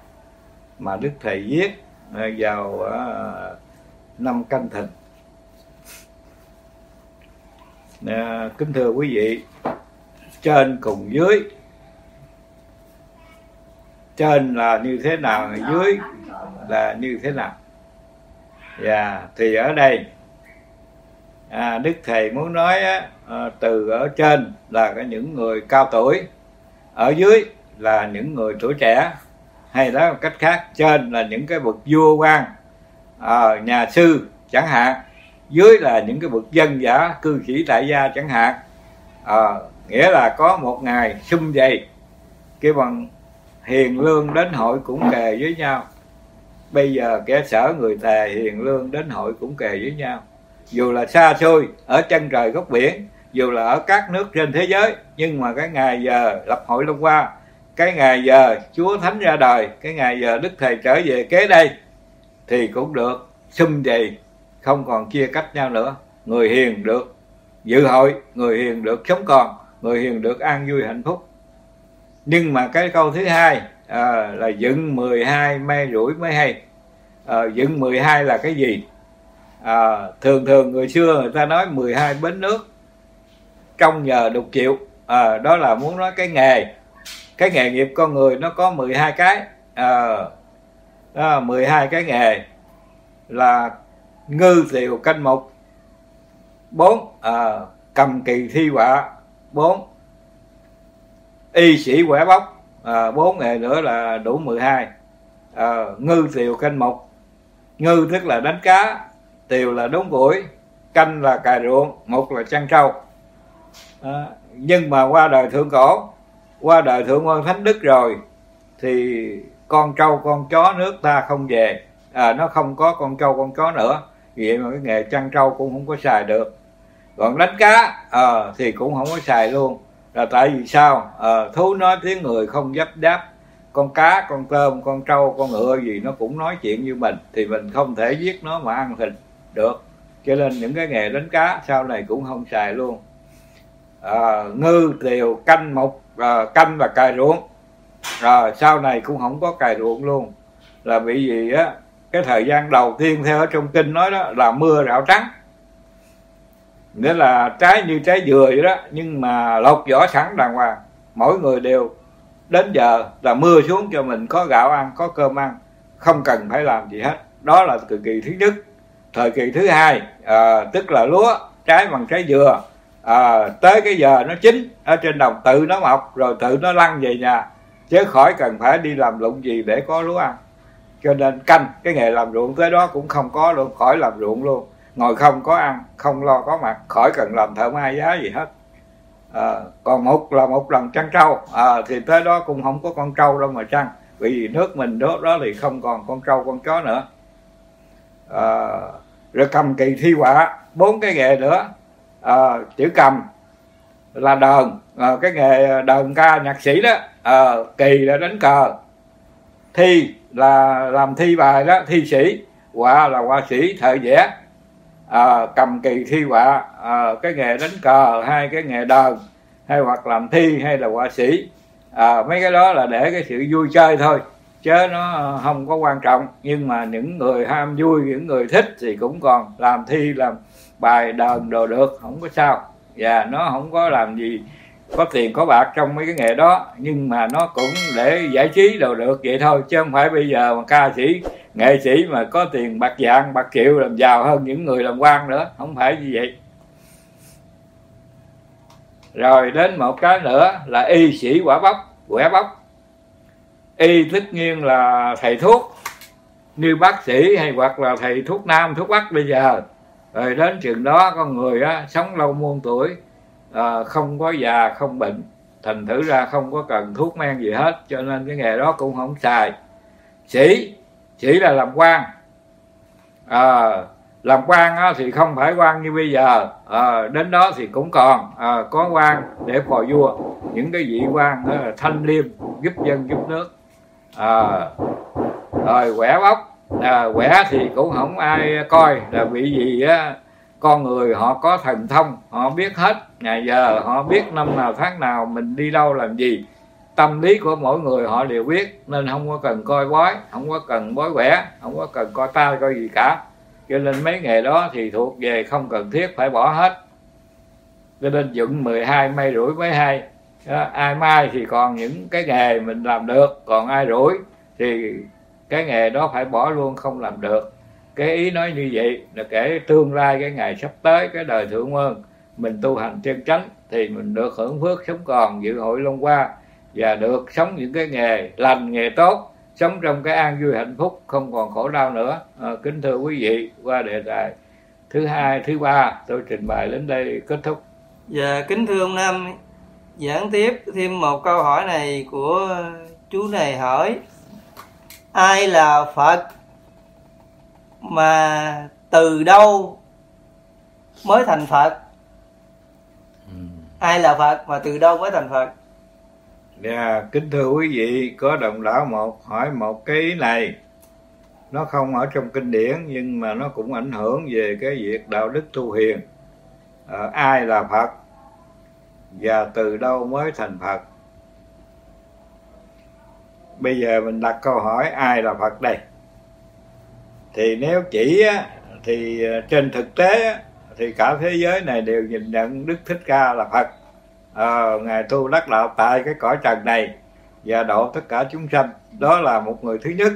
mà Đức Thầy viết à, vào à, năm canh thịnh. À, kính thưa quý vị, trên cùng dưới trên là như thế nào dưới là như thế nào? Và yeah, thì ở đây à, đức thầy muốn nói á, à, từ ở trên là những người cao tuổi ở dưới là những người tuổi trẻ hay nói một cách khác trên là những cái bậc vua quan à, nhà sư chẳng hạn. Dưới là những cái bậc dân giả cư sĩ tại gia chẳng hạn. À, nghĩa là có một ngày xung dày cái bằng hiền lương đến hội cũng kề với nhau. Bây giờ kẻ sở người tề hiền lương đến hội cũng kề với nhau. Dù là xa xôi ở chân trời góc biển dù là ở các nước trên thế giới nhưng mà cái ngày giờ lập hội long qua cái ngày giờ chúa thánh ra đời cái ngày giờ đức thầy trở về kế đây thì cũng được. Xung về không còn chia cách nhau nữa. Người hiền được dự hội người hiền được sống còn người hiền được an vui hạnh phúc. Nhưng mà cái câu thứ hai à, là dựng 12 may rủi mới hay. À, dựng 12 là cái gì? À, thường thường người xưa người ta nói 12 bến nước trong nhờ đục chịu. À, đó là muốn nói cái nghề. Cái nghề nghiệp con người nó có 12 cái. À, à, 12 cái nghề là ngư tiều canh mục bốn à, cầm kỳ thi họa bốn y sĩ quẻ bóc. À, bốn nghề nữa là đủ 12 à, ngư tiều canh mục ngư tức là đánh cá tiều là đốn củi canh là cài ruộng mục là chăn trâu. À, nhưng mà qua đời thượng cổ qua đời thượng quan thánh đức rồi thì con trâu con chó nước ta không về. À, nó không có con trâu con chó nữa. Vậy mà cái nghề chăn trâu cũng không có xài được. Còn đánh cá à, thì cũng không có xài luôn. Là tại vì sao? À, thú nói tiếng người không dấp đáp. Con cá con tôm con trâu con ngựa gì nó cũng nói chuyện như mình. Thì mình không thể giết nó mà ăn thịt được. Cho nên những cái nghề đánh cá sau này cũng không xài luôn. À, ngư tiều canh mục à, canh và cài ruộng rồi sau này cũng không có cài ruộng luôn. Là bị gì á cái thời gian đầu tiên theo ở trong kinh nói đó là mưa rạo trắng. Nghĩa là trái như trái dừa vậy đó nhưng mà lột vỏ sẵn đàng hoàng. Mỗi người đều đến giờ là mưa xuống cho mình có gạo ăn có cơm ăn không cần phải làm gì hết. Đó là thời kỳ thứ nhất. Thời kỳ thứ hai à, tức là lúa trái bằng trái dừa. À, tới cái giờ nó chín ở trên đồng tự nó mọc rồi tự nó lăn về nhà chứ khỏi cần phải đi làm lụng gì để có lúa ăn. Cho nên canh cái nghề làm ruộng tới đó cũng không có luôn khỏi làm ruộng luôn. Ngồi không có ăn không lo có mặt khỏi cần làm thợ mai giá gì hết. À, còn một là một lần chăn trâu. À, thì tới đó cũng không có con trâu đâu mà chăn vì nước mình đó đó thì không còn con trâu con chó nữa. À, rồi cầm kỳ thi họa bốn cái nghề nữa. À, chữ cầm là đờn. À, cái nghề ờ, đờn ca nhạc sĩ đó à, kỳ là đánh cờ. Thi là làm thi bài đó thi sĩ họa là họa sĩ thợ vẽ. À, cầm kỳ thi họa à, cái nghề đánh cờ hai cái nghề đờn hay hoặc làm thi hay là họa sĩ. À, mấy cái đó là để cái sự vui chơi thôi chứ nó không có quan trọng. Nhưng mà những người ham vui những người thích thì cũng còn làm thi làm bài đờn đồ được không có sao và nó không có làm gì có tiền có bạc trong mấy cái nghề đó, nhưng mà nó cũng để giải trí đồ được vậy thôi, chứ không phải bây giờ mà ca sĩ, nghệ sĩ mà có tiền bạc dạng bạc triệu làm giàu hơn những người làm quan nữa, không phải như vậy. Rồi đến một cái nữa là y sĩ quả bóc, quẻ bóc. Y tất nhiên là thầy thuốc, như bác sĩ hay hoặc là thầy thuốc nam, thuốc bắc bây giờ rồi đến chừng đó con người á, sống lâu muôn tuổi à, không có già không bệnh. Thành thử ra không có cần thuốc men gì hết cho nên cái nghề đó cũng không xài. Sĩ sĩ là làm quan. À, làm quan á, thì không phải quan như bây giờ. À, đến đó thì cũng còn à, có quan để phò vua. Những cái vị quan đó là thanh liêm giúp dân giúp nước. À, rồi quẻ bóc à, quẻ thì cũng không ai coi là bị gì á. Con người họ có thần thông họ biết hết. Ngày giờ họ biết năm nào tháng nào mình đi đâu làm gì. Tâm lý của mỗi người họ đều biết nên không có cần coi bói không có cần bói quẻ không có cần coi ta coi gì cả. Cho nên mấy nghề đó thì thuộc về không cần thiết phải bỏ hết. Cho nên dựng 12 may rủi mấy hai ai mai thì còn những cái nghề mình làm được còn ai rủi thì cái nghề đó phải bỏ luôn không làm được. Cái ý nói như vậy là kể tương lai cái ngày sắp tới cái đời thượng quân mình tu hành chân chánh thì mình được hưởng phước sống còn dự hội long qua và được sống những cái nghề lành nghề tốt sống trong cái an vui hạnh phúc không còn khổ đau nữa. À, kính thưa quý vị qua đề tài thứ hai thứ ba tôi trình bày đến đây kết thúc. Và kính thưa ông nam giảng tiếp thêm một câu hỏi này của chú này hỏi ai là phật mà từ đâu mới thành phật ừ. ai là phật mà từ đâu mới thành phật Dạ, kính thưa quý vị, có đồng lão một hỏi một cái này. Nó không ở trong kinh điển nhưng mà nó cũng ảnh hưởng về cái việc đạo đức tu hiền. À, ai là Phật? Và từ đâu mới thành Phật? Bây giờ mình đặt câu hỏi ai là Phật đây? Thì nếu chỉ á, thì ờ, trên thực tế á, thì cả thế giới này đều nhìn nhận Đức Thích Ca là Phật. À, ngài tu đắc đạo tại cái cõi trần này và độ tất cả chúng sanh. Đó là một người thứ nhất.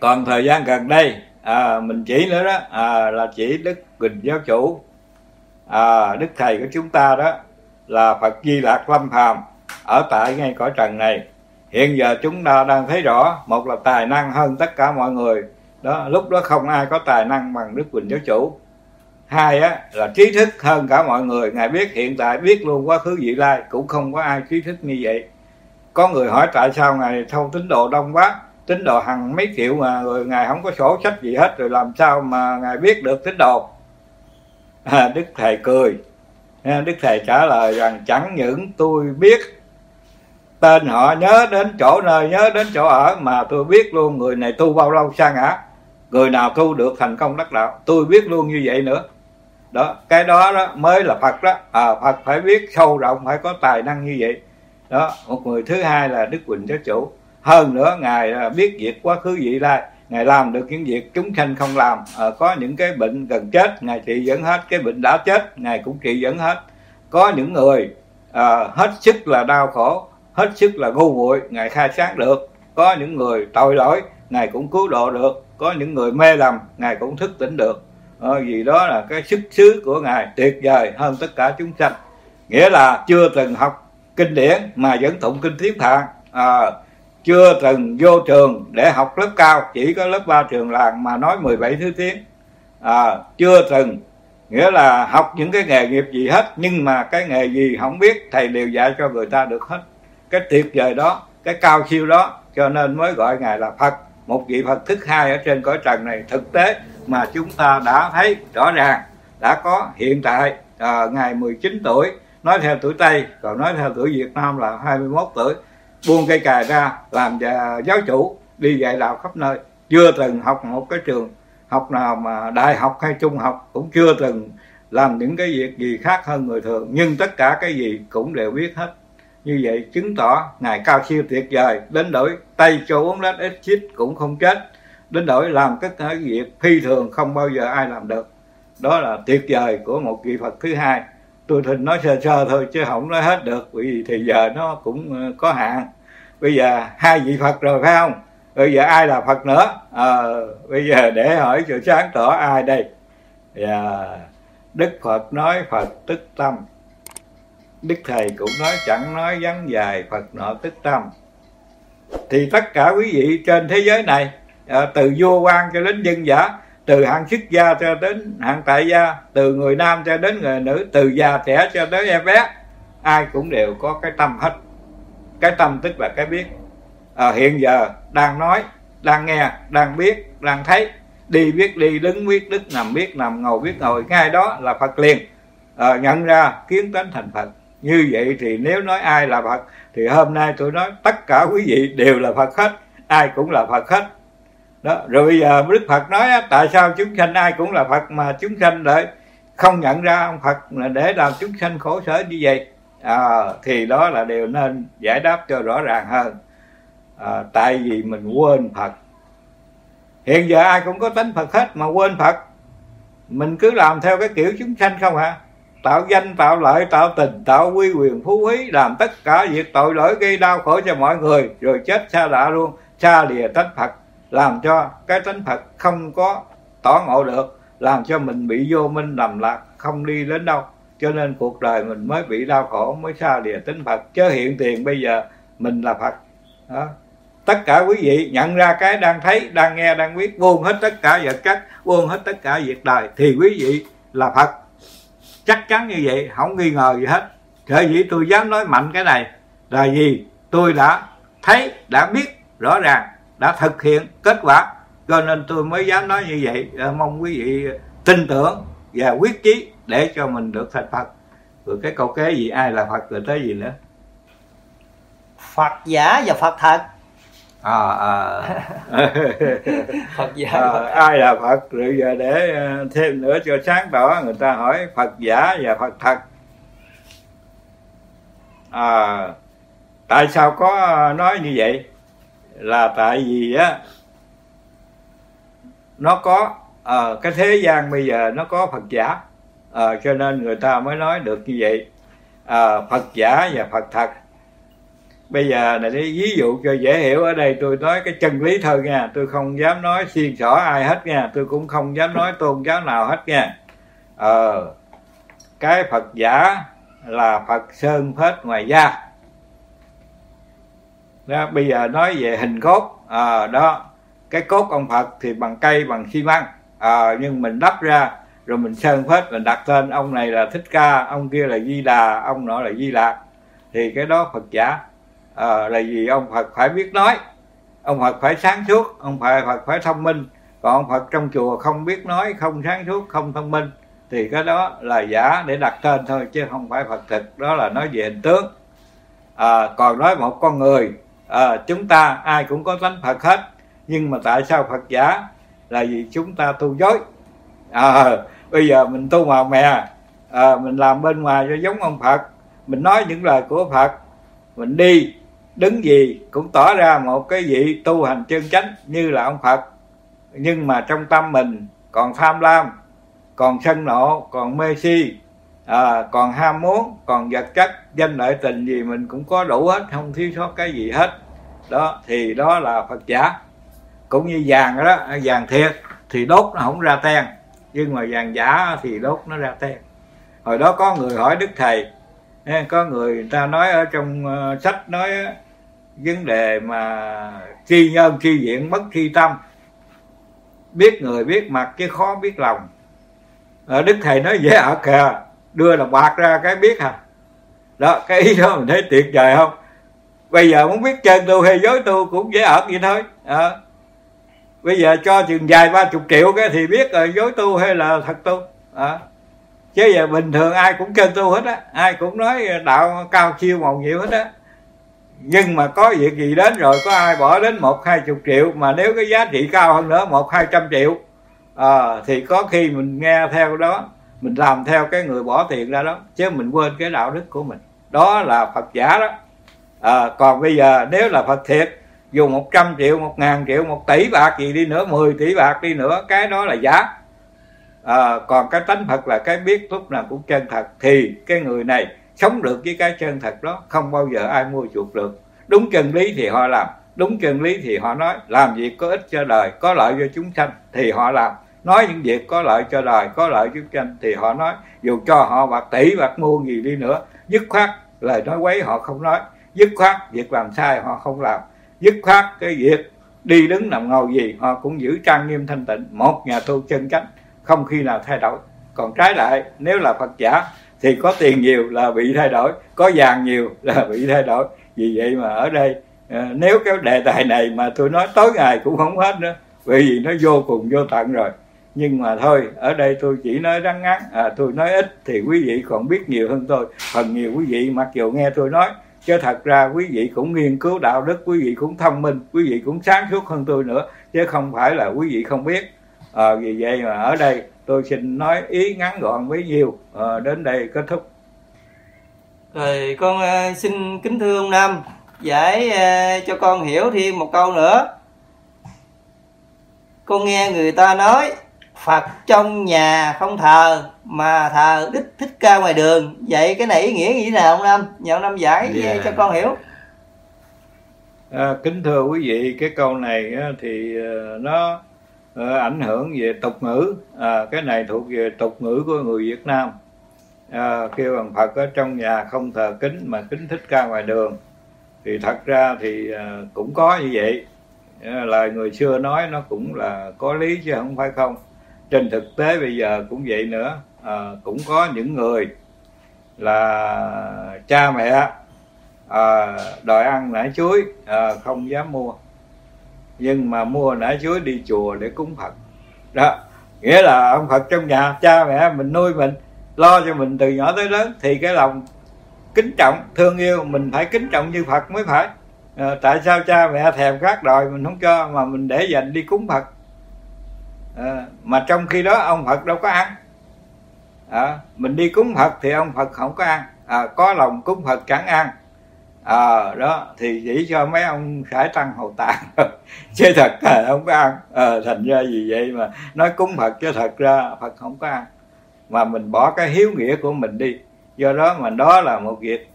Còn thời gian gần đây à, mình chỉ nữa đó à, là chỉ đức quỳnh giáo chủ. À, đức thầy của chúng ta đó là phật di lạc lâm phàm ở tại ngay cõi trần này hiện giờ chúng ta đang thấy rõ một là tài năng hơn tất cả mọi người. Đó lúc đó không ai có tài năng bằng đức quỳnh giáo chủ. Hai á là trí thức hơn cả mọi người. Ngài biết hiện tại biết luôn quá khứ vị lai cũng không có ai trí thức như vậy. Có người hỏi tại sao ngài thâu tín đồ đông quá tín đồ hàng mấy triệu mà rồi ngài không có sổ sách gì hết rồi làm sao mà ngài biết được tín đồ? À, đức thầy cười. À, đức thầy trả lời rằng chẳng những tôi biết tên họ nhớ đến chỗ nơi nhớ đến chỗ ở mà tôi biết luôn người này tu bao lâu sa ngã. Người nào tu được thành công đắc đạo. Tôi biết luôn như vậy nữa. Đó cái đó đó mới là phật đó. À, phật phải biết sâu rộng phải có tài năng như vậy. Đó một người thứ hai là đức quỳnh giáo chủ. Hơn nữa ngài à, biết việc quá khứ vị lai. Ngài làm được những việc chúng sanh không làm. À, có những cái bệnh gần chết ngài trị dẫn hết. Cái bệnh đã chết ngài cũng trị dẫn hết. Có những người à, hết sức là đau khổ hết sức là ngu muội ngài khai sáng được. Có những người tội lỗi ngài cũng cứu độ được. Có những người mê lầm ngài cũng thức tỉnh được. Ờ, vì đó là cái sức xứ của ngài tuyệt vời hơn tất cả chúng sanh. Nghĩa là chưa từng học kinh điển mà vẫn tụng kinh tiếng thạng. À, chưa từng vô trường để học lớp cao chỉ có lớp ba trường làng mà nói 17 thứ tiếng. À, chưa từng nghĩa là học những cái nghề nghiệp gì hết nhưng mà cái nghề gì không biết thầy đều dạy cho người ta được hết cái tuyệt vời đó cái cao siêu đó cho nên mới gọi ngài là phật. Một vị phật thứ hai ở trên cõi trần này thực tế mà chúng ta đã thấy rõ ràng đã có hiện tại. À, ngày 19 tuổi nói theo tuổi Tây còn nói theo tuổi Việt Nam là 21 tuổi. Buông cây cài ra làm giáo chủ đi dạy đạo khắp nơi. Chưa từng học một cái trường học nào mà đại học hay trung học cũng chưa từng làm những cái việc gì khác hơn người thường. Nhưng tất cả cái gì cũng đều biết hết như vậy chứng tỏ ngài cao siêu tuyệt vời đến đổi tay cho uống lát ít chít cũng không chết đến đổi làm tất cả việc phi thường không bao giờ ai làm được. Đó là tuyệt vời của một vị phật thứ hai. Tôi thình nói sơ sơ thôi chứ không nói hết được vì thì giờ nó cũng ờ, có hạn. Bây giờ hai vị phật rồi phải không? Bây giờ ai là phật nữa? À, bây giờ để hỏi sự sáng tỏ ai đây? Và đức phật nói phật tức tâm đức thầy cũng nói chẳng nói vắn dài phật nọ tức tâm. Thì tất cả quý vị trên thế giới này à, từ vua quan cho đến dân giả từ hạng xuất gia cho đến hạng tại gia từ người nam cho đến người nữ từ già trẻ cho đến em bé ai cũng đều có cái tâm hết. Cái tâm tức là cái biết. À, hiện giờ đang nói đang nghe đang biết đang thấy đi biết đi đứng biết đứng nằm biết nằm ngồi biết ngồi ngay đó là phật liền. À, nhận ra kiến tánh thành phật như vậy thì nếu nói ai là phật thì hôm nay tôi nói tất cả quý vị đều là phật hết ai cũng là phật hết. Đó rồi bây giờ đức phật nói tại sao chúng sanh ai cũng là phật mà chúng sanh lại không nhận ra ông phật là để làm chúng sanh khổ sở như vậy? À, thì đó là điều nên giải đáp cho rõ ràng hơn. À, tại vì mình quên phật. Hiện giờ ai cũng có tánh phật hết mà quên phật. Mình cứ làm theo cái kiểu chúng sanh không hả? Tạo danh, tạo lợi, tạo tình, tạo quy quyền, phú quý, làm tất cả việc tội lỗi gây đau khổ cho mọi người, rồi chết xa lạ luôn, xa lìa tánh phật. Làm cho cái tánh phật không có tỏ ngộ được, làm cho mình bị vô minh lầm lạc, không đi đến đâu. Cho nên cuộc đời mình mới bị đau khổ, mới xa lìa tính phật. Chứ hiện tiền bây giờ, mình là phật. Đó. Tất cả quý vị nhận ra cái đang thấy, đang nghe, đang biết, buông hết tất cả vật chất, buông hết tất cả việc đời, thì quý vị là phật chắc chắn như vậy, không nghi ngờ gì hết. Sở dĩ tôi dám nói mạnh cái này là gì tôi đã thấy, đã biết rõ ràng, đã thực hiện kết quả. Cho nên tôi mới dám nói như vậy. Ờ, mong quý vị tin tưởng và quyết chí để cho mình được thành phật. Rồi cái câu kế gì, ai là phật, rồi tới gì nữa? Phật giả và phật thật à, à. phật giả à, ai là phật? Rồi giờ để ờ, thêm nữa cho sáng tỏ người ta hỏi phật giả và phật thật. À, tại sao có nói như vậy? Là tại vì á nó có à, cái thế gian bây giờ nó có phật giả. À, cho nên người ta mới nói được như vậy. À, phật giả và phật thật bây giờ là đi ví dụ cho dễ hiểu ở đây tôi nói cái chân lý thôi nha. Tôi không dám nói xiên xỏ ai hết nha. Tôi cũng không dám nói tôn giáo nào hết nha. Ờ cái phật giả là phật sơn phết ngoài da. Đó bây giờ nói về hình cốt. À, đó cái cốt ông phật thì bằng cây bằng xi măng. À, nhưng mình đắp ra rồi mình sơn phết mình đặt tên ông này là thích ca ông kia là di đà ông nọ là di lạc. Thì cái đó phật giả à, là vì ông phật phải biết nói. Ông phật phải sáng suốt. Ông phải phật phải thông minh. Còn ông phật trong chùa không biết nói không sáng suốt không thông minh thì cái đó là giả để đặt tên thôi chứ không phải phật thực. Đó là nói về hình tướng. À, còn nói một con người à, chúng ta ai cũng có tánh phật hết. Nhưng mà tại sao phật giả? Là vì chúng ta tu dối. À, bây giờ mình tu màu mè à, mình làm bên ngoài cho giống ông phật. Mình nói những lời của phật. Mình đi đứng gì cũng tỏ ra một cái vị tu hành chân chánh như là ông phật. Nhưng mà trong tâm mình còn tham lam còn sân nộ còn mê si à, còn ham muốn còn vật chất danh lợi tình gì mình cũng có đủ hết không thiếu sót cái gì hết. Đó thì đó là phật giả. Cũng như vàng đó vàng thiệt thì đốt nó không ra ten. Nhưng mà vàng giả thì đốt nó ra ten. Hồi đó có người hỏi đức thầy có người ta nói ở trong ờ, sách nói vấn đề mà tri nhân tri diện bất tri tâm. Biết người biết mặt chứ khó biết lòng. À, đức thầy nói dễ ở kìa đưa là bạc ra cái biết à đó cái ý đó mình thấy tuyệt vời không? Bây giờ muốn biết chân tu hay dối tu cũng dễ ở vậy thôi. À, bây giờ cho chừng dài ba chục triệu cái thì biết là dối tu hay là thật tu. À, chứ giờ bình thường ai cũng kêu tu hết á ai cũng nói đạo cao siêu màu nhiệm hết á. Nhưng mà có việc gì đến rồi có ai bỏ đến một hai chục triệu mà nếu cái giá trị cao hơn nữa một hai trăm triệu à, thì có khi mình nghe theo đó mình làm theo cái người bỏ tiền ra đó chứ mình quên cái đạo đức của mình. Đó là phật giả đó. À, còn bây giờ nếu là phật thiệt dùng một trăm triệu một ngàn triệu một tỷ bạc gì đi nữa 10 tỷ bạc đi nữa cái đó là giá à, còn cái tánh phật là cái biết lúc nào cũng chân thật thì cái người này sống được với cái chân thật đó không bao giờ ai mua chuộc được. Đúng chân lý thì họ làm đúng chân lý thì họ nói làm việc có ích cho đời có lợi cho chúng sanh thì họ làm. Nói những việc có lợi cho đời có lợi cho chúng sanh thì họ nói. Dù cho họ bạc tỷ bạc mua gì đi nữa dứt khoát lời nói quấy họ không nói dứt khoát việc làm sai họ không làm dứt khoát cái việc đi đứng nằm ngồi gì họ cũng giữ trang nghiêm thanh tịnh. Một nhà tu chân chánh không khi nào thay đổi. Còn trái lại nếu là phật giả thì có tiền nhiều là bị thay đổi có vàng nhiều là bị thay đổi. Vì vậy mà ở đây ờ, nếu cái đề tài này mà tôi nói tối ngày cũng không hết nữa bởi vì nó vô cùng vô tận rồi. Nhưng mà thôi ở đây tôi chỉ nói ngắn ngắn à, tôi nói ít thì quý vị còn biết nhiều hơn tôi. Phần nhiều quý vị mặc dù nghe tôi nói chứ thật ra quý vị cũng nghiên cứu đạo đức quý vị cũng thông minh quý vị cũng sáng suốt hơn tôi nữa chứ không phải là quý vị không biết à, vì vậy mà ở đây tôi xin nói ý ngắn gọn với nhiều à, đến đây kết thúc rồi con uh, xin kính thưa ông Nam giải uh, cho con hiểu thêm một câu nữa con nghe người ta nói Phật trong nhà không thờ mà thờ đích thích ca ngoài đường vậy cái này ý nghĩa như thế nào ông Nam nhờ ông Nam giải yeah. Dạ. cho con hiểu à, kính thưa quý vị cái câu này thì ờ, nó Ờ, ảnh hưởng về tục ngữ. À, cái này thuộc về tục ngữ của người Việt Nam. À, kêu bằng Phật ở trong nhà không thờ kính mà kính thích ca ngoài đường. Thì thật ra thì à, cũng có như vậy. Ờ, lời người xưa nói nó cũng là có lý chứ không phải không. Trên thực tế bây giờ cũng vậy nữa. À, cũng có những người là cha mẹ à, đòi ăn nải chuối à, không dám mua nhưng mà mua nải chuối đi chùa để cúng phật. Đó nghĩa là ông phật trong nhà cha mẹ mình nuôi mình lo cho mình từ nhỏ tới lớn thì cái lòng kính trọng thương yêu mình phải kính trọng như phật mới phải. À, tại sao cha mẹ thèm khát đòi mình không cho mà mình để dành đi cúng phật? À, mà trong khi đó ông phật đâu có ăn. À, mình đi cúng phật thì ông phật không có ăn. À, có lòng cúng phật chẳng ăn à, đó thì chỉ cho mấy ông khải tăng hậu tạng chứ thật là không có ăn. À, thành ra vì vậy mà nói cúng phật chứ thật ra phật không có ăn. Mà mình bỏ cái hiếu nghĩa của mình đi. Do đó mà đó là một việc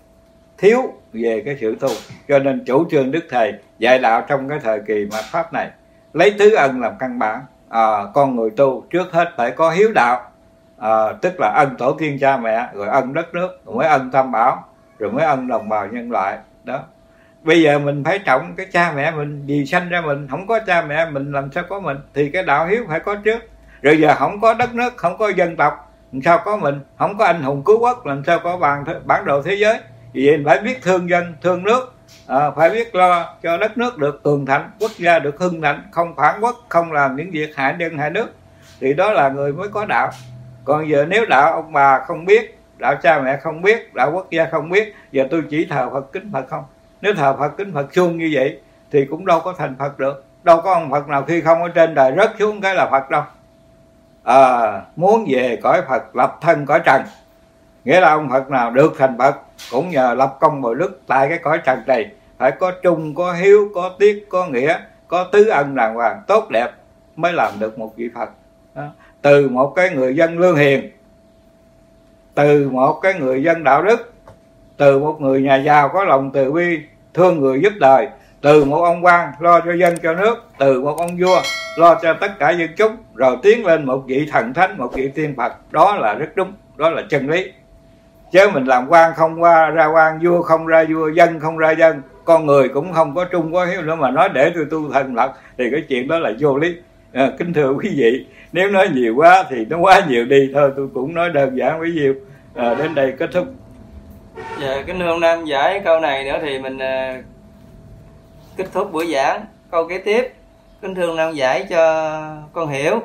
thiếu về cái sự tu. Cho nên chủ trương đức thầy dạy đạo trong cái thời kỳ mà pháp này. Lấy tứ ân làm căn bản. À, con người tu trước hết phải có hiếu đạo. À, tức là ân tổ tiên cha mẹ rồi ân đất nước rồi mới ân tam bảo rồi mới ân đồng bào nhân loại. Đó. Bây giờ mình phải trọng cái cha mẹ mình vì sanh ra mình. Không có cha mẹ mình làm sao có mình? Thì cái đạo hiếu phải có trước. Rồi giờ không có đất nước không có dân tộc làm sao có mình? Không có anh hùng cứu quốc làm sao có bản bản đồ thế giới? Vì vậy phải biết thương dân thương nước. À, phải biết lo cho đất nước được tường thạnh quốc gia được hưng thạnh không phản quốc không làm những việc hại dân hại nước. Thì đó là người mới có đạo. Còn giờ nếu đạo ông bà không biết đạo cha mẹ không biết đạo quốc gia không biết giờ tôi chỉ thờ phật kính phật không? Nếu thờ phật kính phật xuông như vậy thì cũng đâu có thành phật được. Đâu có ông phật nào khi không ở trên đời rớt xuống cái là phật đâu. À, muốn về cõi phật lập thân cõi trần. Nghĩa là ông phật nào được thành phật cũng nhờ lập công bồi đức tại cái cõi trần này. Phải có trung có hiếu có tiết có nghĩa có tứ ân đàng hoàng tốt đẹp mới làm được một vị phật. Đó. từ một cái người dân lương hiền từ một cái người dân đạo đức từ một người nhà giàu có lòng từ bi thương người giúp đời từ một ông quan lo cho dân cho nước từ một ông vua lo cho tất cả dân chúng rồi tiến lên một vị thần thánh một vị tiên phật. Đó là rất đúng đó là chân lý. Chứ mình làm quan không qua ra quan vua không ra vua dân không ra dân con người cũng không có trung có hiếu nữa. Mà nói để tôi tu thần lật thì cái chuyện đó là vô lý. À, kính thưa quý vị nếu nói nhiều quá thì nó quá nhiều đi. Thôi tôi cũng nói đơn giản với nhiêu à, đến đây kết thúc. Dạ kính thưa ông nam giải câu này nữa thì mình à, kết thúc buổi giảng. Câu kế tiếp. Kính thưa ông nam giải cho con hiểu.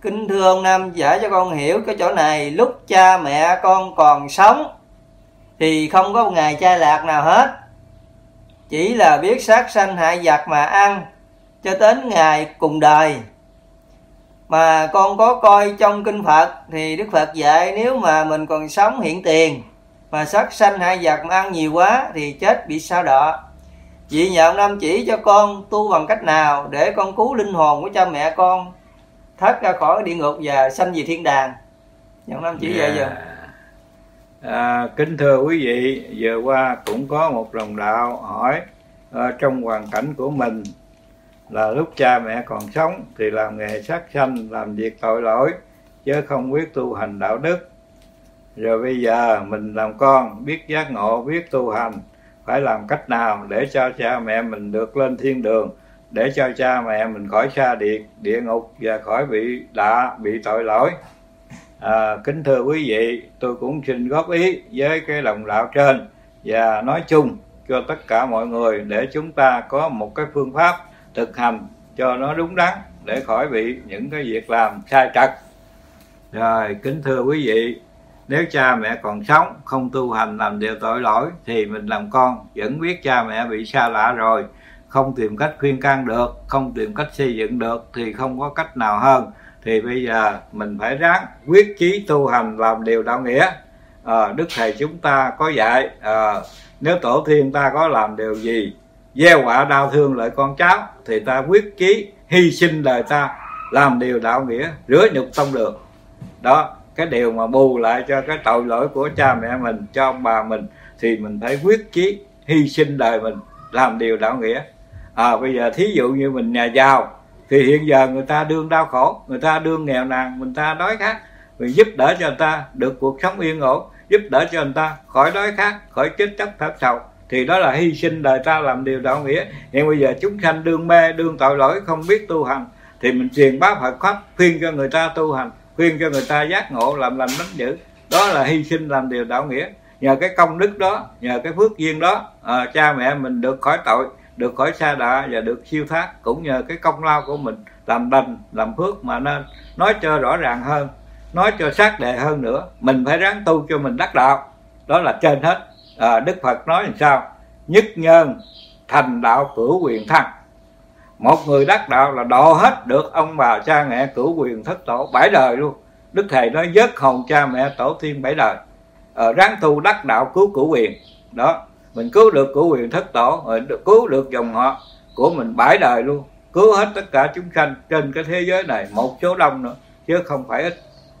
Kính thưa ông Nam giải cho con hiểu cái chỗ này. Lúc cha mẹ con còn sống Thì không có một ngày trai lạc nào hết. Chỉ là biết sát sanh hại giặc mà ăn Cho đến ngày cùng đời. Mà con có coi trong kinh Phật Thì Đức Phật dạy nếu mà mình còn sống hiện tiền Mà sát sanh hại giặc mà ăn nhiều quá Thì chết bị sao đọ Vì nhờ ông Nam chỉ cho con tu bằng cách nào Để con cứu linh hồn của cha mẹ con thoát ra khỏi địa ngục và sanh về thiên đàng? Nhận năm chỉ yeah. vậy giờ à, kính thưa quý vị vừa qua cũng có một đồng đạo hỏi à, trong hoàn cảnh của mình là lúc cha mẹ còn sống thì làm nghề sát sanh làm việc tội lỗi chứ không biết tu hành đạo đức. Rồi bây giờ mình làm con biết giác ngộ biết tu hành phải làm cách nào để cho cha mẹ mình được lên thiên đường để cho cha mẹ mình khỏi xa địa địa ngục và khỏi bị đạ bị tội lỗi? À, kính thưa quý vị tôi cũng xin góp ý với cái lòng đạo trên. Và nói chung cho tất cả mọi người để chúng ta có một cái phương pháp thực hành cho nó đúng đắn để khỏi bị những cái việc làm sai trật. Rồi kính thưa quý vị nếu cha mẹ còn sống không tu hành làm điều tội lỗi thì mình làm con vẫn biết cha mẹ bị xa lạ rồi. Không tìm cách khuyên can được không tìm cách xây dựng được thì không có cách nào hơn thì bây giờ mình phải ráng quyết chí tu hành làm điều đạo nghĩa. À, đức thầy chúng ta có dạy à, nếu tổ tiên ta có làm điều gì gieo quả đau thương lợi con cháu thì ta quyết chí hy sinh đời ta làm điều đạo nghĩa rửa nhục tông đường. Đó cái điều mà bù lại cho cái tội lỗi của cha mẹ mình cho ông bà mình thì mình phải quyết chí hy sinh đời mình làm điều đạo nghĩa. À bây giờ thí dụ như mình nhà giàu thì hiện giờ người ta đương đau khổ người ta đương nghèo nàn mình ta đói khát. Mình giúp đỡ cho người ta được cuộc sống yên ổn giúp đỡ cho người ta khỏi đói khát khỏi chết chóc thất sầu. Thì đó là hy sinh đời ta làm điều đạo nghĩa. Nhưng bây giờ chúng sanh đương mê đương tội lỗi không biết tu hành thì mình truyền bá Phật pháp khuyên cho người ta tu hành khuyên cho người ta giác ngộ làm lành đánh dữ đó là hy sinh làm điều đạo nghĩa. Nhờ cái công đức đó nhờ cái phước duyên đó à, cha mẹ mình được khỏi tội được khỏi xa đọa và được siêu thoát cũng nhờ cái công lao của mình làm đành làm phước mà nên nói cho rõ ràng hơn nói cho xác đề hơn nữa. Mình phải ráng tu cho mình đắc đạo. Đó là trên hết. À, đức phật nói làm sao? Nhất nhân thành đạo cửu quyền thăng. Một người đắc đạo là độ hết được ông bà cha mẹ cửu quyền thất tổ bảy đời luôn. Đức thầy nói vớt hồn cha mẹ tổ tiên bảy đời. À, ráng tu đắc đạo cứu cửu quyền. Đó mình cứu được cửu quyền thất tổ rồi cứu được dòng họ của mình bảy đời luôn. Cứu hết tất cả chúng sanh trên cái thế giới này một số đông nữa chứ không phải ít.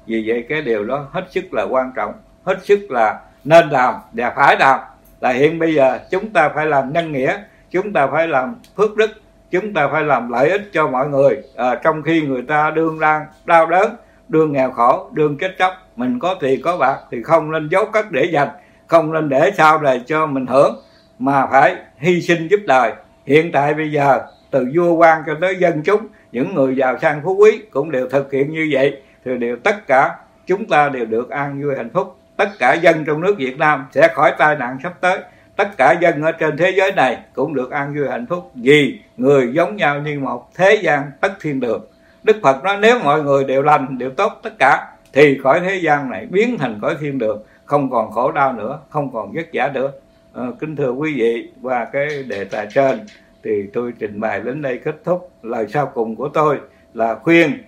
Vì vậy cái điều đó hết sức là quan trọng hết sức là nên làm và phải làm. Là hiện bây giờ chúng ta phải làm nhân nghĩa chúng ta phải làm phước đức chúng ta phải làm lợi ích cho mọi người. À, trong khi người ta đương đang đau đớn đương nghèo khổ đương chết chóc mình có tiền có bạc thì không nên giấu cất để dành không nên để sau này cho mình hưởng, mà phải hy sinh giúp đời. Hiện tại bây giờ, từ vua quan cho tới dân chúng, những người giàu sang phú quý cũng đều thực hiện như vậy. Thì đều tất cả chúng ta đều được an vui hạnh phúc. Tất cả dân trong nước Việt Nam sẽ khỏi tai nạn sắp tới. Tất cả dân ở trên thế giới này cũng được an vui hạnh phúc vì người giống nhau như một thế gian tất thiên đường. Đức phật nói, nếu mọi người đều lành, đều tốt, tất cả, thì khỏi thế gian này biến thành khỏi thiên đường không còn khổ đau nữa không còn vất vả nữa. À, kính thưa quý vị qua cái đề tài trên thì tôi trình bày đến đây kết thúc. Lời sau cùng của tôi là khuyên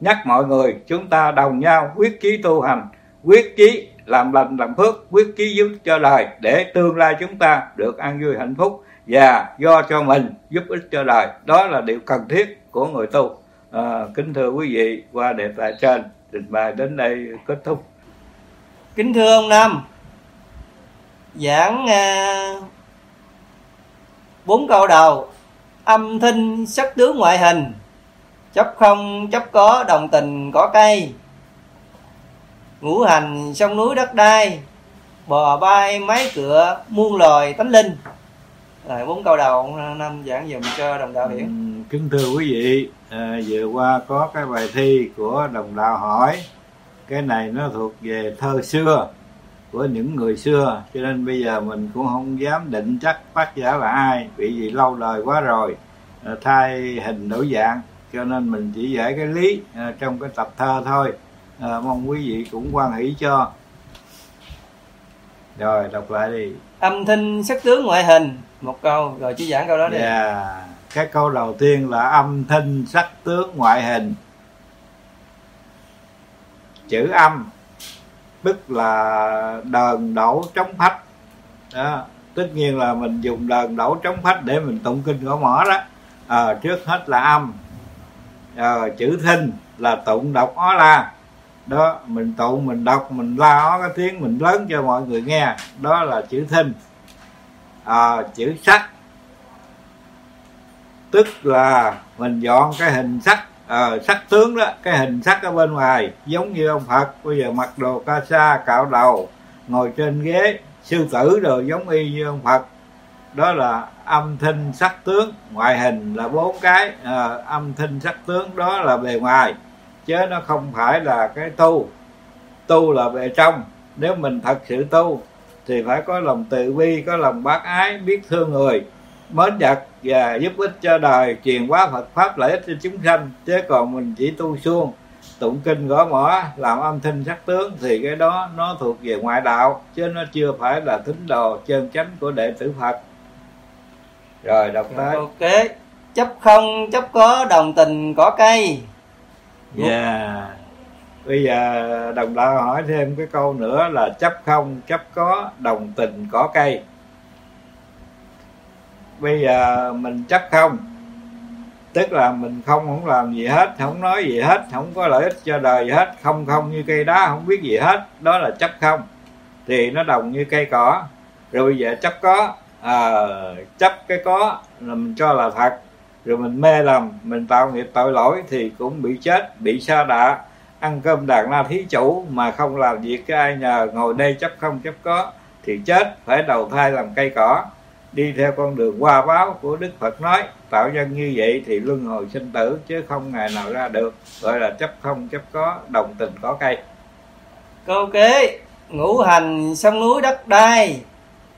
nhắc mọi người chúng ta đồng nhau quyết chí tu hành quyết chí làm lành làm phước quyết chí giúp cho đời để tương lai chúng ta được an vui hạnh phúc và do cho mình giúp ích cho đời. Đó là điều cần thiết của người tu. À, kính thưa quý vị qua đề tài trên trình bày đến đây kết thúc kính thưa ông nam. Giảng bốn bốn câu đầu. Âm thanh sắc tướng ngoại hình. Chấp không chấp có đồng tình có cây. Ngũ hành sông núi đất đai. Bò bay máy cửa muôn loài tánh linh. Rồi bốn câu đầu năm giảng dùm cho đồng đạo hiểu. Ừ, kính thưa quý vị. À, vừa qua có cái bài thi của đồng đạo hỏi cái này nó thuộc về thơ xưa của những người xưa cho nên bây giờ mình cũng không dám định chắc tác giả là ai vì vì lâu đời quá rồi à, thay hình đổi dạng cho nên mình chỉ giải cái lý à, trong cái tập thơ thôi à, mong quý vị cũng quan hỷ cho rồi đọc lại đi âm thanh sắc tướng ngoại hình một câu rồi chỉ giảng câu đó đi yeah. Dạ. cái câu đầu tiên là âm thanh sắc tướng ngoại hình chữ âm tức là đờn đổ trống phách. Đó tất nhiên là mình dùng đờn đổ trống phách để mình tụng kinh gõ mỏ đó. À, trước hết là âm à, chữ thinh là tụng đọc ó la. Đó mình tụng mình đọc mình la ó cái tiếng mình lớn cho mọi người nghe. Đó là chữ thinh. À, chữ sắc tức là mình dọn cái hình sắc à, sắc tướng đó cái hình sắc ở bên ngoài giống như ông phật. Bây giờ mặc đồ ca sa cạo đầu ngồi trên ghế sư tử rồi giống y như ông phật. Đó là âm thanh sắc tướng. Ngoại hình là bốn cái. À, âm thanh sắc tướng đó là bề ngoài chứ nó không phải là cái tu. Tu là bề trong. Nếu mình thật sự tu thì phải có lòng từ bi có lòng bác ái biết thương người mến vật và giúp ích cho đời truyền bá Phật pháp lợi ích cho chúng sanh. Chứ còn mình chỉ tu suông tụng kinh gõ mỏ làm âm thanh sắc tướng thì cái đó nó thuộc về ngoại đạo chứ nó chưa phải là tín đồ chân chánh của đệ tử Phật. Rồi đọc tới. ok. Chấp không chấp có đồng tình có cây. Dạ. Yeah. bây giờ đồng đạo hỏi thêm cái câu nữa là chấp không chấp có đồng tình có cây bây giờ mình chấp không? Tức là mình không không làm gì hết không nói gì hết không có lợi ích cho đời gì hết không không như cây đá không biết gì hết. Đó là chấp không. Thì nó đồng như cây cỏ. Rồi bây giờ chấp có à, chấp cái có là mình cho là thật. Rồi mình mê lầm mình tạo nghiệp tội lỗi thì cũng bị chết bị sa đạ ăn cơm đàn la thí chủ mà không làm việc cái ai nhờ ngồi đây chấp không chấp có thì chết phải đầu thai làm cây cỏ đi theo con đường qua báo của đức phật nói tạo nhân như vậy thì luân hồi sinh tử chứ không ngày nào ra được. Gọi là chấp không chấp có đồng tình có cây. Câu kế ngũ hành sông núi đất đai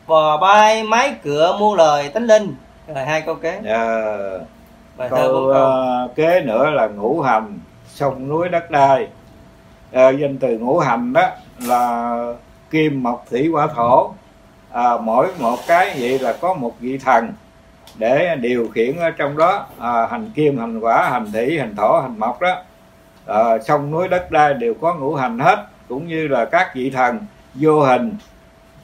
bò bay máy cửa mua lời tánh linh. Rồi hai câu kế. À, Bài câu, uh, kế nữa là ngũ hành sông núi đất đai. À, danh từ ngũ hành đó là kim mộc thủy hỏa thổ à, mỗi một cái vậy là có một vị thần để điều khiển ở trong đó. À, hành kim hành quả hành thủy hành thổ hành mộc đó. À, sông núi đất đai đều có ngũ hành hết cũng như là các vị thần vô hình.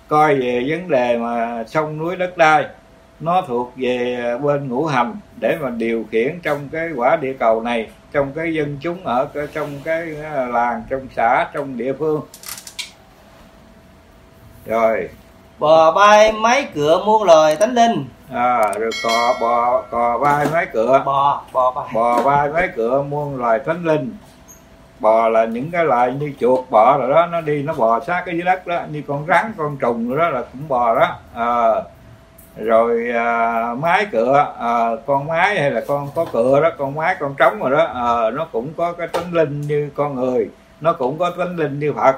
Coi về vấn đề mà sông núi đất đai nó thuộc về bên ngũ hành để mà điều khiển trong cái quả địa cầu này trong cái dân chúng ở trong cái à, làng trong xã trong địa phương. Rồi bò bay máy cửa muôn lời tánh linh. À rồi cò bò cò bay máy cửa. Bò bò bay bò bay máy cửa muôn loài tánh linh. Bò là những cái loại như chuột bò rồi đó nó đi nó bò sát cái dưới đất đó như con rắn con trùng rồi đó là cũng bò đó. À, rồi à, mái cửa à, con mái hay là con có cửa đó con mái con trống rồi đó à, nó cũng có cái tánh linh như con người nó cũng có tánh linh như phật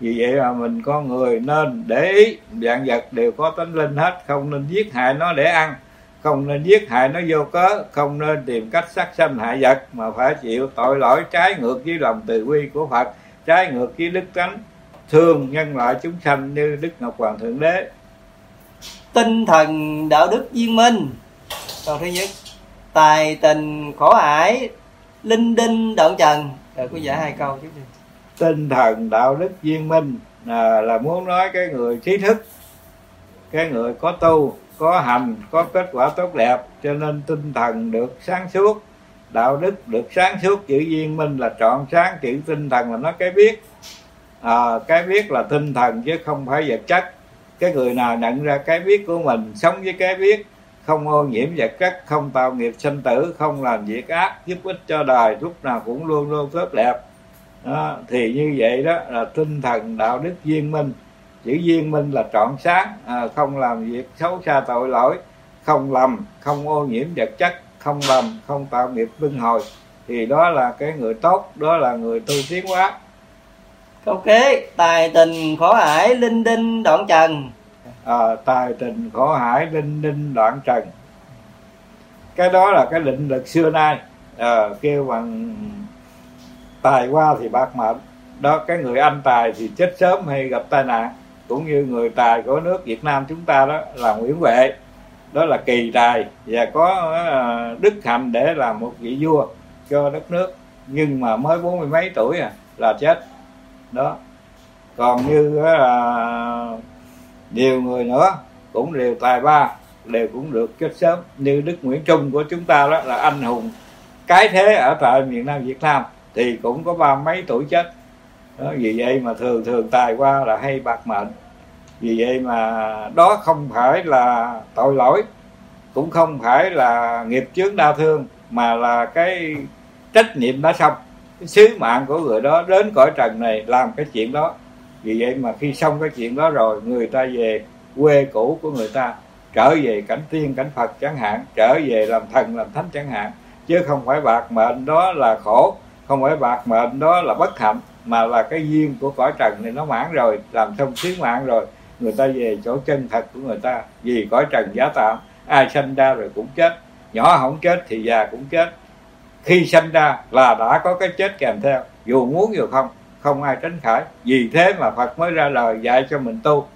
vì vậy mà mình con người nên để ý. Dạng vật đều có tánh linh hết, không nên giết hại nó để ăn, không nên giết hại nó vô cớ, không nên tìm cách sát sanh hại vật, mà phải chịu tội lỗi trái ngược với lòng từ bi của phật, trái ngược với đức tánh thương nhân loại chúng sanh như đức ngọc hoàng thượng đế. Tinh thần đạo đức viên minh. Câu thứ nhất, tài tình khổ ải, linh đinh đoạn trần. Rồi cô giải hai câu chứ tinh thần đạo đức viên minh à, là muốn nói cái người trí thức cái người có tu có hành có kết quả tốt đẹp cho nên tinh thần được sáng suốt đạo đức được sáng suốt chữ viên minh là trọn sáng chữ tinh thần là nó cái biết. À, cái biết là tinh thần chứ không phải vật chất. Cái người nào nhận ra cái biết của mình sống với cái biết không ô nhiễm vật chất không tạo nghiệp sinh tử không làm việc ác giúp ích cho đời lúc nào cũng luôn luôn tốt đẹp đó, thì như vậy đó là tinh thần đạo đức viên minh. Chữ viên minh là trọn sáng à, không làm việc xấu xa tội lỗi không lầm không ô nhiễm vật chất không lầm không tạo nghiệp luân hồi. Thì đó là cái người tốt đó là người tu tiến hóa. Câu kế tài tình khổ hải linh đinh đoạn trần. À, tài tình khổ hải linh đinh đoạn trần. Cái đó là cái định lực xưa nay à, kêu bằng tài qua thì bạc mệnh đó, cái người anh tài thì chết sớm hay gặp tai nạn, cũng như người tài của nước Việt Nam chúng ta đó là Nguyễn Huệ. Đó là kỳ tài và có ờ, đức hạnh để làm một vị vua cho đất nước. Nhưng mà mới bốn mươi mấy tuổi à là chết. Đó. Còn như là nhiều người nữa, cũng đều tài ba, đều cũng được chết sớm. Như đức nguyễn trung của chúng ta đó là anh hùng cái thế ở tại miền nam việt nam thì cũng có ba mấy tuổi chết. Đó, vì vậy mà thường thường tài qua là hay bạc mệnh. Vì vậy mà đó không phải là tội lỗi cũng không phải là nghiệp chướng đau thương mà là cái trách nhiệm đã xong. Cái sứ mạng của người đó đến cõi trần này làm cái chuyện đó. Vì vậy mà khi xong cái chuyện đó rồi người ta về quê cũ của người ta trở về cảnh tiên cảnh phật chẳng hạn trở về làm thần làm thánh chẳng hạn chứ không phải bạc mệnh đó là khổ không phải bạc mệnh đó là bất hạnh, mà là cái duyên của cõi trần này nó mãn rồi, làm xong sứ mạng rồi. Người ta về chỗ chân thật của người ta, vì cõi trần giá tạm ai sanh ra rồi cũng chết. Nhỏ không chết thì già cũng chết. Khi sanh ra là đã có cái chết kèm theo, dù muốn dù không không ai tránh khỏi. Vì thế mà phật mới ra lời dạy cho mình tu,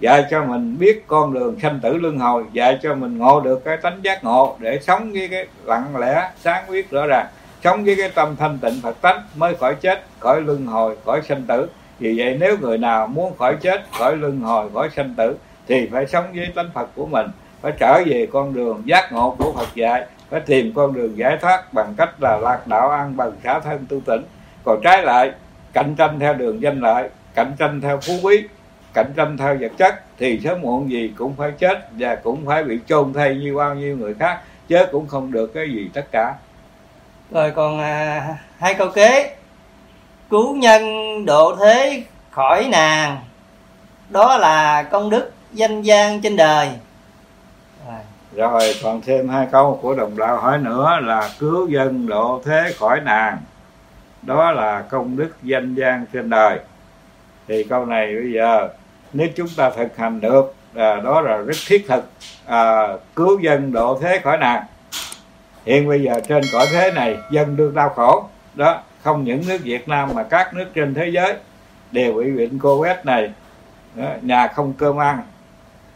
dạy cho mình biết con đường sanh tử luân hồi, dạy cho mình ngộ được cái tánh giác ngộ để sống với cái lặng lẽ, sáng quyết rõ ràng sống với cái tâm thanh tịnh phật tánh mới khỏi chết, khỏi luân hồi, khỏi sanh tử. Vì vậy nếu người nào muốn khỏi chết, khỏi luân hồi, khỏi sanh tử, thì phải sống với tánh phật của mình. Phải trở về con đường giác ngộ của phật dạy, phải tìm con đường giải thoát bằng cách là lạc đạo ăn bằng xả thân tu tỉnh còn trái lại, cạnh tranh theo đường danh lợi, cạnh tranh theo phú quý, cạnh tranh theo vật chất, thì sớm muộn gì cũng phải chết và cũng phải bị chôn thay như bao nhiêu người khác, chứ cũng không được cái gì tất cả rồi còn à, hai câu kế. Cứu nhân độ thế khỏi nàng. Đó là công đức danh gian trên đời. Rồi. Còn thêm hai câu của đồng đạo hỏi nữa là cứu dân độ thế khỏi nàng. Đó là công đức danh gian trên đời. Thì câu này bây giờ nếu chúng ta thực hành được à, đó là rất thiết thực à, cứu dân độ thế khỏi nạn hiện bây giờ trên cõi thế này dân đương đau khổ. Đó không những nước Việt Nam mà các nước trên thế giới đều bị bệnh Covid này. Đó, nhà không cơm ăn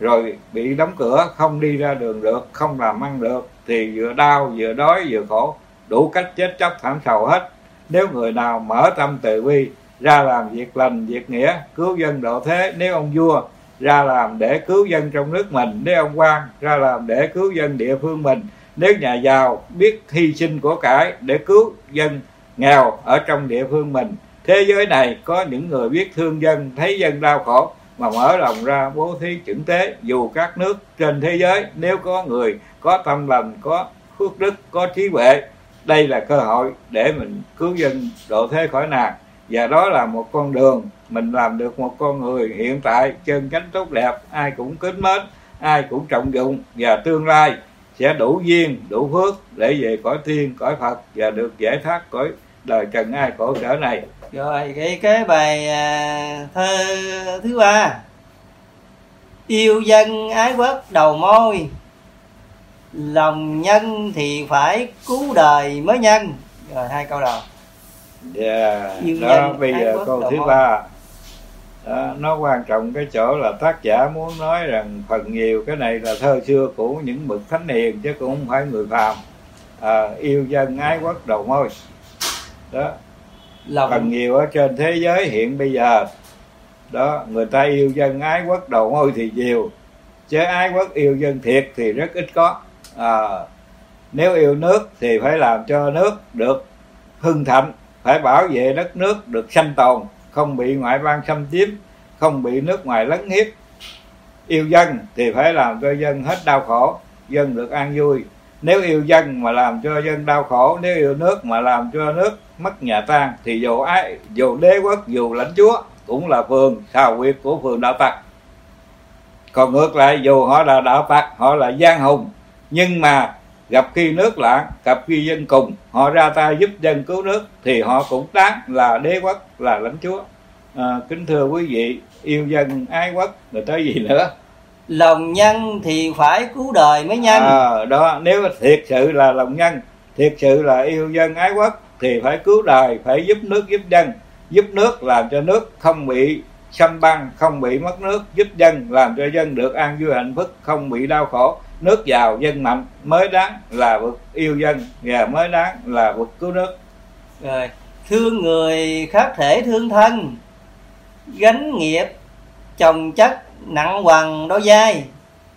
rồi bị đóng cửa không đi ra đường được không làm ăn được thì vừa đau vừa đói vừa khổ. Đủ cách chết chóc thảm sầu hết. Nếu người nào mở tâm từ bi ra làm việc lành việc nghĩa cứu dân độ thế nếu ông vua ra làm để cứu dân trong nước mình nếu ông quan ra làm để cứu dân địa phương mình nếu nhà giàu biết hy sinh của cải để cứu dân nghèo ở trong địa phương mình, thế giới này có những người biết thương dân, thấy dân đau khổ mà mở lòng ra bố thí chuẩn tế dù các nước trên thế giới. Nếu có người có tâm lành, có phước đức, có trí huệ, đây là cơ hội để mình cứu dân độ thế khỏi nạn. Và đó là một con đường, mình làm được một con người hiện tại, chân chánh tốt đẹp, ai cũng kính mến, ai cũng trọng dụng và tương lai sẽ đủ duyên đủ phước để về cõi tiên cõi phật và được giải thoát cõi đời trần ai khổ sở này. Rồi cái cái bài à, thơ thứ ba. Yêu dân ái quốc đầu môi lòng nhân thì phải cứu đời mới nhân. Rồi hai câu đầu. Yeah. Dạ, đó bây giờ câu thứ ba đó, nó quan trọng cái chỗ là tác giả muốn nói rằng phần nhiều cái này là thơ xưa của những bậc thánh hiền chứ cũng không phải người phàm. À, yêu dân ái quốc đầu môi. Đó Lòng... phần nhiều ở trên thế giới hiện bây giờ. Đó người ta yêu dân ái quốc đầu môi thì nhiều chứ ái quốc yêu dân thiệt thì rất ít có. À, nếu yêu nước thì phải làm cho nước được hưng thịnh phải bảo vệ đất nước được sanh tồn không bị ngoại bang xâm chiếm, không bị nước ngoài lấn hiếp. Yêu dân thì phải làm cho dân hết đau khổ, dân được an vui. Nếu yêu dân mà làm cho dân đau khổ, nếu yêu nước mà làm cho nước mất nhà tan, thì dù ai, dù đế quốc, dù lãnh chúa cũng là phường xào quyệt của phường đạo tặc còn ngược lại, dù họ là đạo tặc họ là giang hùng, nhưng mà gặp khi nước loạn gặp khi dân cùng. Họ ra tay giúp dân cứu nước thì họ cũng đáng là đế quốc là lãnh chúa. À, kính thưa quý vị yêu dân ái quốc rồi tới gì nữa? Lòng nhân thì phải cứu đời mới nhân. À, đó nếu thiệt sự là lòng nhân thiệt sự là yêu dân ái quốc thì phải cứu đời phải giúp nước giúp dân. Giúp nước làm cho nước không bị xâm băng không bị mất nước. Giúp dân làm cho dân được an vui hạnh phúc không bị đau khổ nước giàu dân mạnh mới đáng là vực yêu dân và mới đáng là vực cứu nước. Rồi thương người khác thể thương thân gánh nghiệp chồng chất nặng hoàng đôi vai.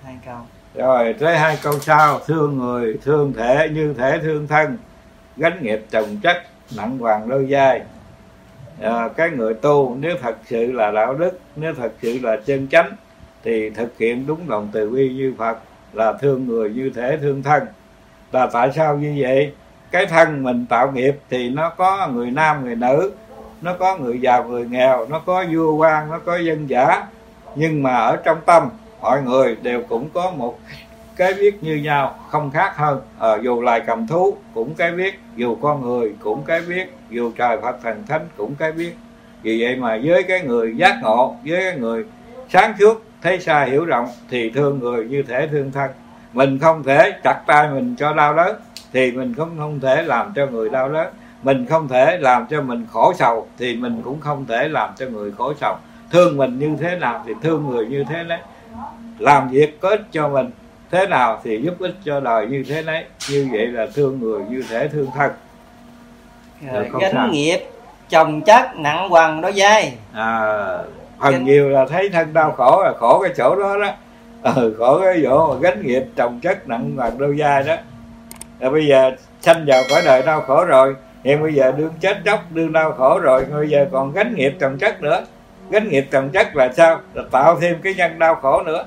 Hai câu. Rồi tới hai câu sau thương người thương thể như thể thương thân gánh nghiệp chồng chất nặng hoàng đôi vai. À, cái người tu nếu thật sự là đạo đức nếu thật sự là chân chánh thì thực hiện đúng lòng từ bi như phật là thương người như thể thương thân. Là tại sao như vậy? Cái thân mình tạo nghiệp thì nó có người nam người nữ nó có người giàu người nghèo nó có vua quan nó có dân giả nhưng mà ở trong tâm mọi người đều cũng có một cái viết như nhau không khác hơn. À, dù loài cầm thú cũng cái viết dù con người cũng cái viết dù trời phật thần thánh cũng cái viết vì vậy mà với cái người giác ngộ với cái người sáng suốt thấy xa hiểu rộng thì thương người như thể thương thân. Mình không thể chặt tay mình cho đau đớn thì mình cũng không thể làm cho người đau đớn. Mình không thể làm cho mình khổ sầu thì mình cũng không thể làm cho người khổ sầu. Thương mình như thế nào thì thương người như thế đấy làm việc có ích cho mình thế nào thì giúp ích cho đời như thế đấy như vậy là thương người như thể thương thân. Gánh sao. nghiệp chồng chất nặng quằn đó dai à phần gánh... nhiều là thấy thân đau khổ là khổ cái chỗ đó đó. Ừ, khổ cái chỗ mà gánh nghiệp chồng chất nặng quằn đau dai đó. Rồi bây giờ sanh vào cõi đời đau khổ rồi hiện bây giờ đương chết chóc đương đau khổ rồi bây giờ còn gánh nghiệp chồng chất nữa. Gánh nghiệp chồng chất là sao? Là tạo thêm cái nhân đau khổ nữa.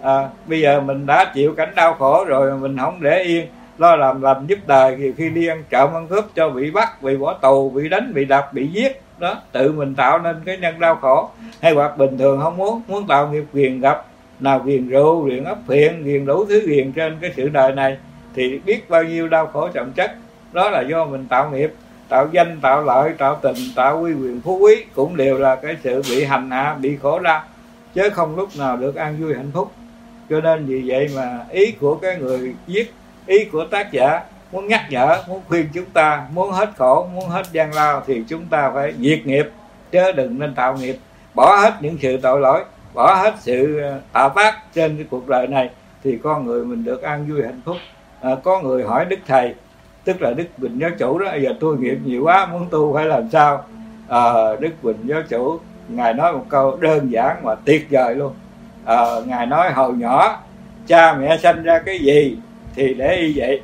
À, bây giờ mình đã chịu cảnh đau khổ rồi mình không để yên lo làm làm giúp đời nhiều khi đi ăn trộm ăn cướp cho bị bắt bị bỏ tù bị đánh bị đập bị giết đó, tự mình tạo nên cái nhân đau khổ. Hay hoặc bình thường không muốn muốn tạo nghiệp quyền gặp, nào quyền rượu quyền ấp phiện quyền đủ thứ quyền trên cái sự đời này, thì biết bao nhiêu đau khổ trọng chất. Đó là do mình tạo nghiệp, tạo danh, tạo lợi, tạo tình, tạo quy quyền phú quý, cũng đều là cái sự bị hành hạ, bị khổ đau chứ không lúc nào được an vui hạnh phúc. Cho nên vì vậy mà ý của cái người viết, ý của tác giả muốn nhắc nhở muốn khuyên chúng ta muốn hết khổ muốn hết gian lao thì chúng ta phải diệt nghiệp chứ đừng nên tạo nghiệp. Bỏ hết những sự tội lỗi bỏ hết sự ờ, tạo tác trên cái cuộc đời này thì con người mình được an vui hạnh phúc. À, có người hỏi đức thầy tức là đức bình giáo chủ đó giờ tôi nghiệp nhiều quá muốn tu phải làm sao? À, đức bình giáo chủ ngài nói một câu đơn giản mà tuyệt vời luôn. À, ngài nói hồi nhỏ cha mẹ sanh ra cái gì thì để y vậy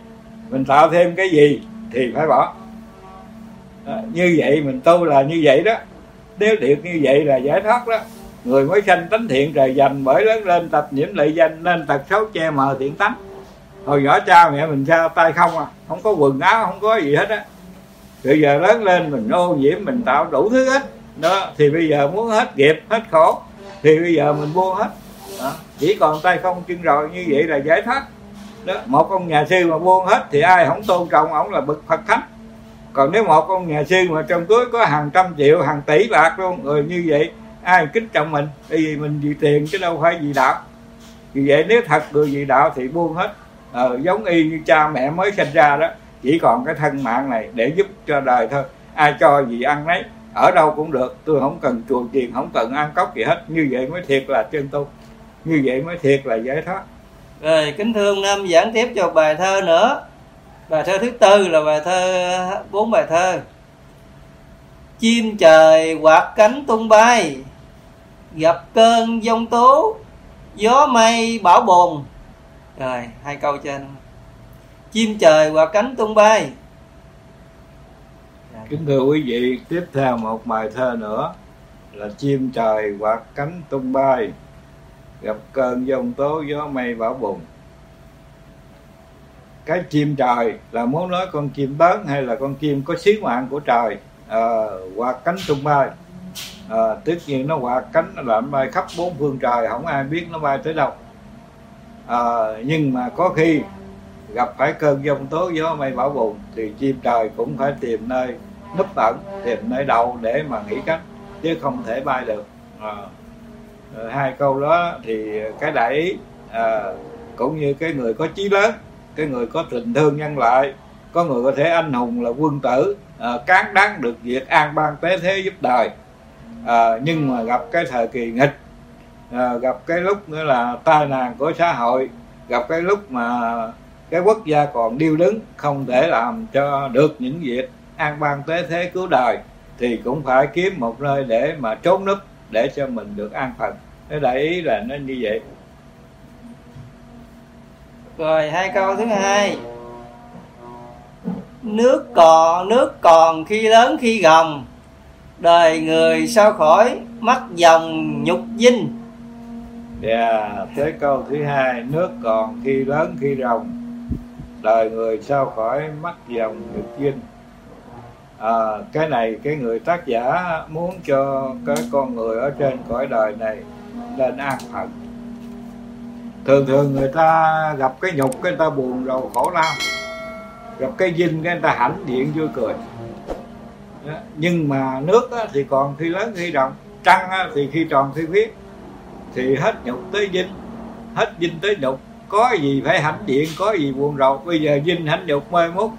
mình tạo thêm cái gì thì phải bỏ. À, như vậy mình tu là như vậy đó. Nếu được như vậy là giải thoát đó. Người mới sanh tánh thiện trời dành bởi lớn lên tập nhiễm lợi danh nên tật xấu che mờ thiện tánh. Hồi nhỏ cha mẹ mình sao tay không à không có quần áo không có gì hết á. Bây giờ lớn lên mình ô nhiễm mình tạo đủ thứ hết. Đó thì bây giờ muốn hết nghiệp hết khổ thì bây giờ mình buông hết. Đó. chỉ còn tay không chân rồi như vậy là giải thoát một ông nhà sư mà buông hết thì ai không tôn trọng ông là bậc phật thánh. Còn nếu một ông nhà sư mà trong túi có hàng trăm triệu hàng tỷ bạc luôn rồi như vậy ai kính trọng mình? Bởi vì mình vì tiền chứ đâu phải vì đạo. Vì vậy nếu thật người vì đạo thì buông hết. Ờ, giống y như cha mẹ mới sinh ra đó chỉ còn cái thân mạng này để giúp cho đời thôi. Ai cho gì ăn nấy ở đâu cũng được. Tôi không cần chùa chiền không cần ăn cốc gì hết. Như vậy mới thiệt là chân tu như vậy mới thiệt là giải thoát rồi, kính thưa ông năm giảng tiếp cho bài thơ nữa. Bài thơ thứ tư là bài thơ, bốn bài thơ. Chim trời quạt cánh tung bay, gặp cơn giông tố, gió mây bão bồn. Rồi, hai câu trên. Chim trời quạt cánh tung bay. Dạ. Kính thưa quý vị, tiếp theo một bài thơ nữa là chim trời quạt cánh tung bay gặp cơn giông tố gió mây bão bùng. Cái chim trời là muốn nói con chim lớn hay là con chim có sứ mạng của trời? À, quạt cánh tung bay à, tất nhiên nó quạt cánh nó làm bay khắp bốn phương trời không ai biết nó bay tới đâu. À, nhưng mà có khi gặp phải cơn giông tố gió mây bão bùng thì chim trời cũng phải tìm nơi núp ẩn tìm nơi đậu để mà nghỉ cánh chứ không thể bay được. À, Ờ, hai câu đó thì cái đẩy à, cũng như cái người có chí lớn cái người có tình thương nhân lại có người có thể anh hùng là quân tử à, cán đáng được việc an ban tế thế giúp đời. À, nhưng mà gặp cái thời kỳ nghịch à, gặp cái lúc nữa là tai nạn của xã hội gặp cái lúc mà cái quốc gia còn điêu đứng không thể làm cho được những việc an ban tế thế cứu đời thì cũng phải kiếm một nơi để mà trốn núp để cho mình được an phận. Cái đại ý là nó như vậy. Rồi hai câu thứ hai. Nước còn nước còn khi lớn khi gồng. Đời người sao khỏi mắc dòng nhục dinh? Dạ yeah, tới câu thứ hai. Nước còn khi lớn khi rồng. Đời người sao khỏi mắc dòng nghiệp dinh à, cái này cái người tác giả muốn cho cái con người ở trên cõi đời này lên an phận thường thường người ta gặp cái nhục cái người ta buồn rầu khổ đau gặp cái dinh cái người ta hãnh diện vui cười. Nhưng mà nước thì còn khi lớn khi rộng trăng thì khi tròn khi khuyết thì hết nhục tới dinh hết dinh tới nhục. Có gì phải hãnh diện có gì buồn rầu. Bây giờ dinh hãnh nhục mai mốt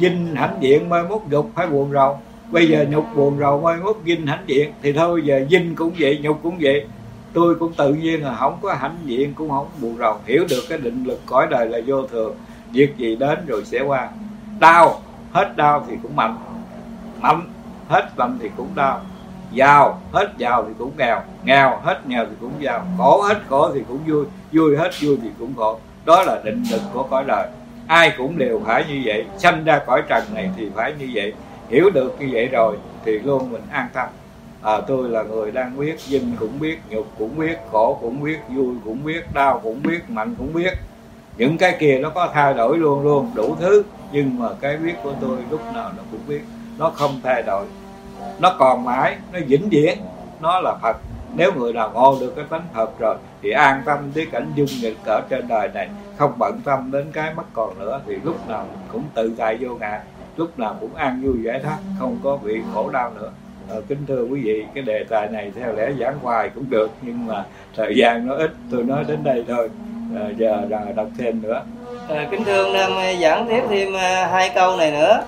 dinh hãnh diện mai mốt nhục phải buồn rầu. Bây giờ nhục buồn rầu, mai mốt dinh hãnh diện thì thôi, giờ dinh cũng vậy, nhục cũng vậy. Tôi cũng tự nhiên là không có hãnh diện, cũng không buồn rầu. Hiểu được cái định lực cõi đời là vô thường. Việc gì đến rồi sẽ qua. Đau, hết đau thì cũng mạnh. Mạnh, hết mạnh thì cũng đau. Giàu, hết giàu thì cũng nghèo. Nghèo, hết nghèo thì cũng giàu. Khổ, hết khổ thì cũng vui. Vui, hết vui thì cũng khổ. Đó là định lực của cõi đời ai cũng đều phải như vậy. Sanh ra cõi trần này thì phải như vậy. Hiểu được như vậy rồi thì luôn mình an tâm. À, tôi là người đang biết dinh cũng biết nhục cũng biết khổ cũng biết vui cũng biết đau cũng biết mạnh cũng biết. Những cái kia nó có thay đổi luôn luôn đủ thứ. Nhưng mà cái biết của tôi lúc nào nó cũng biết. Nó không thay đổi. Nó còn mãi nó vĩnh viễn. Nó là phật. Nếu người nào ngộ được cái tánh phật rồi thì an tâm với cảnh dung nghịch ở trên đời này không bận tâm đến cái mất còn nữa thì lúc nào cũng tự tại vô ngại lúc nào cũng an vui giải thoát không có bị khổ đau nữa. À, kính thưa quý vị cái đề tài này theo lẽ giảng hoài cũng được nhưng mà thời gian nó ít tôi nói đến đây thôi. À, giờ là đọc thêm nữa. À, kính thưa nam giảng tiếp thêm hai câu này nữa.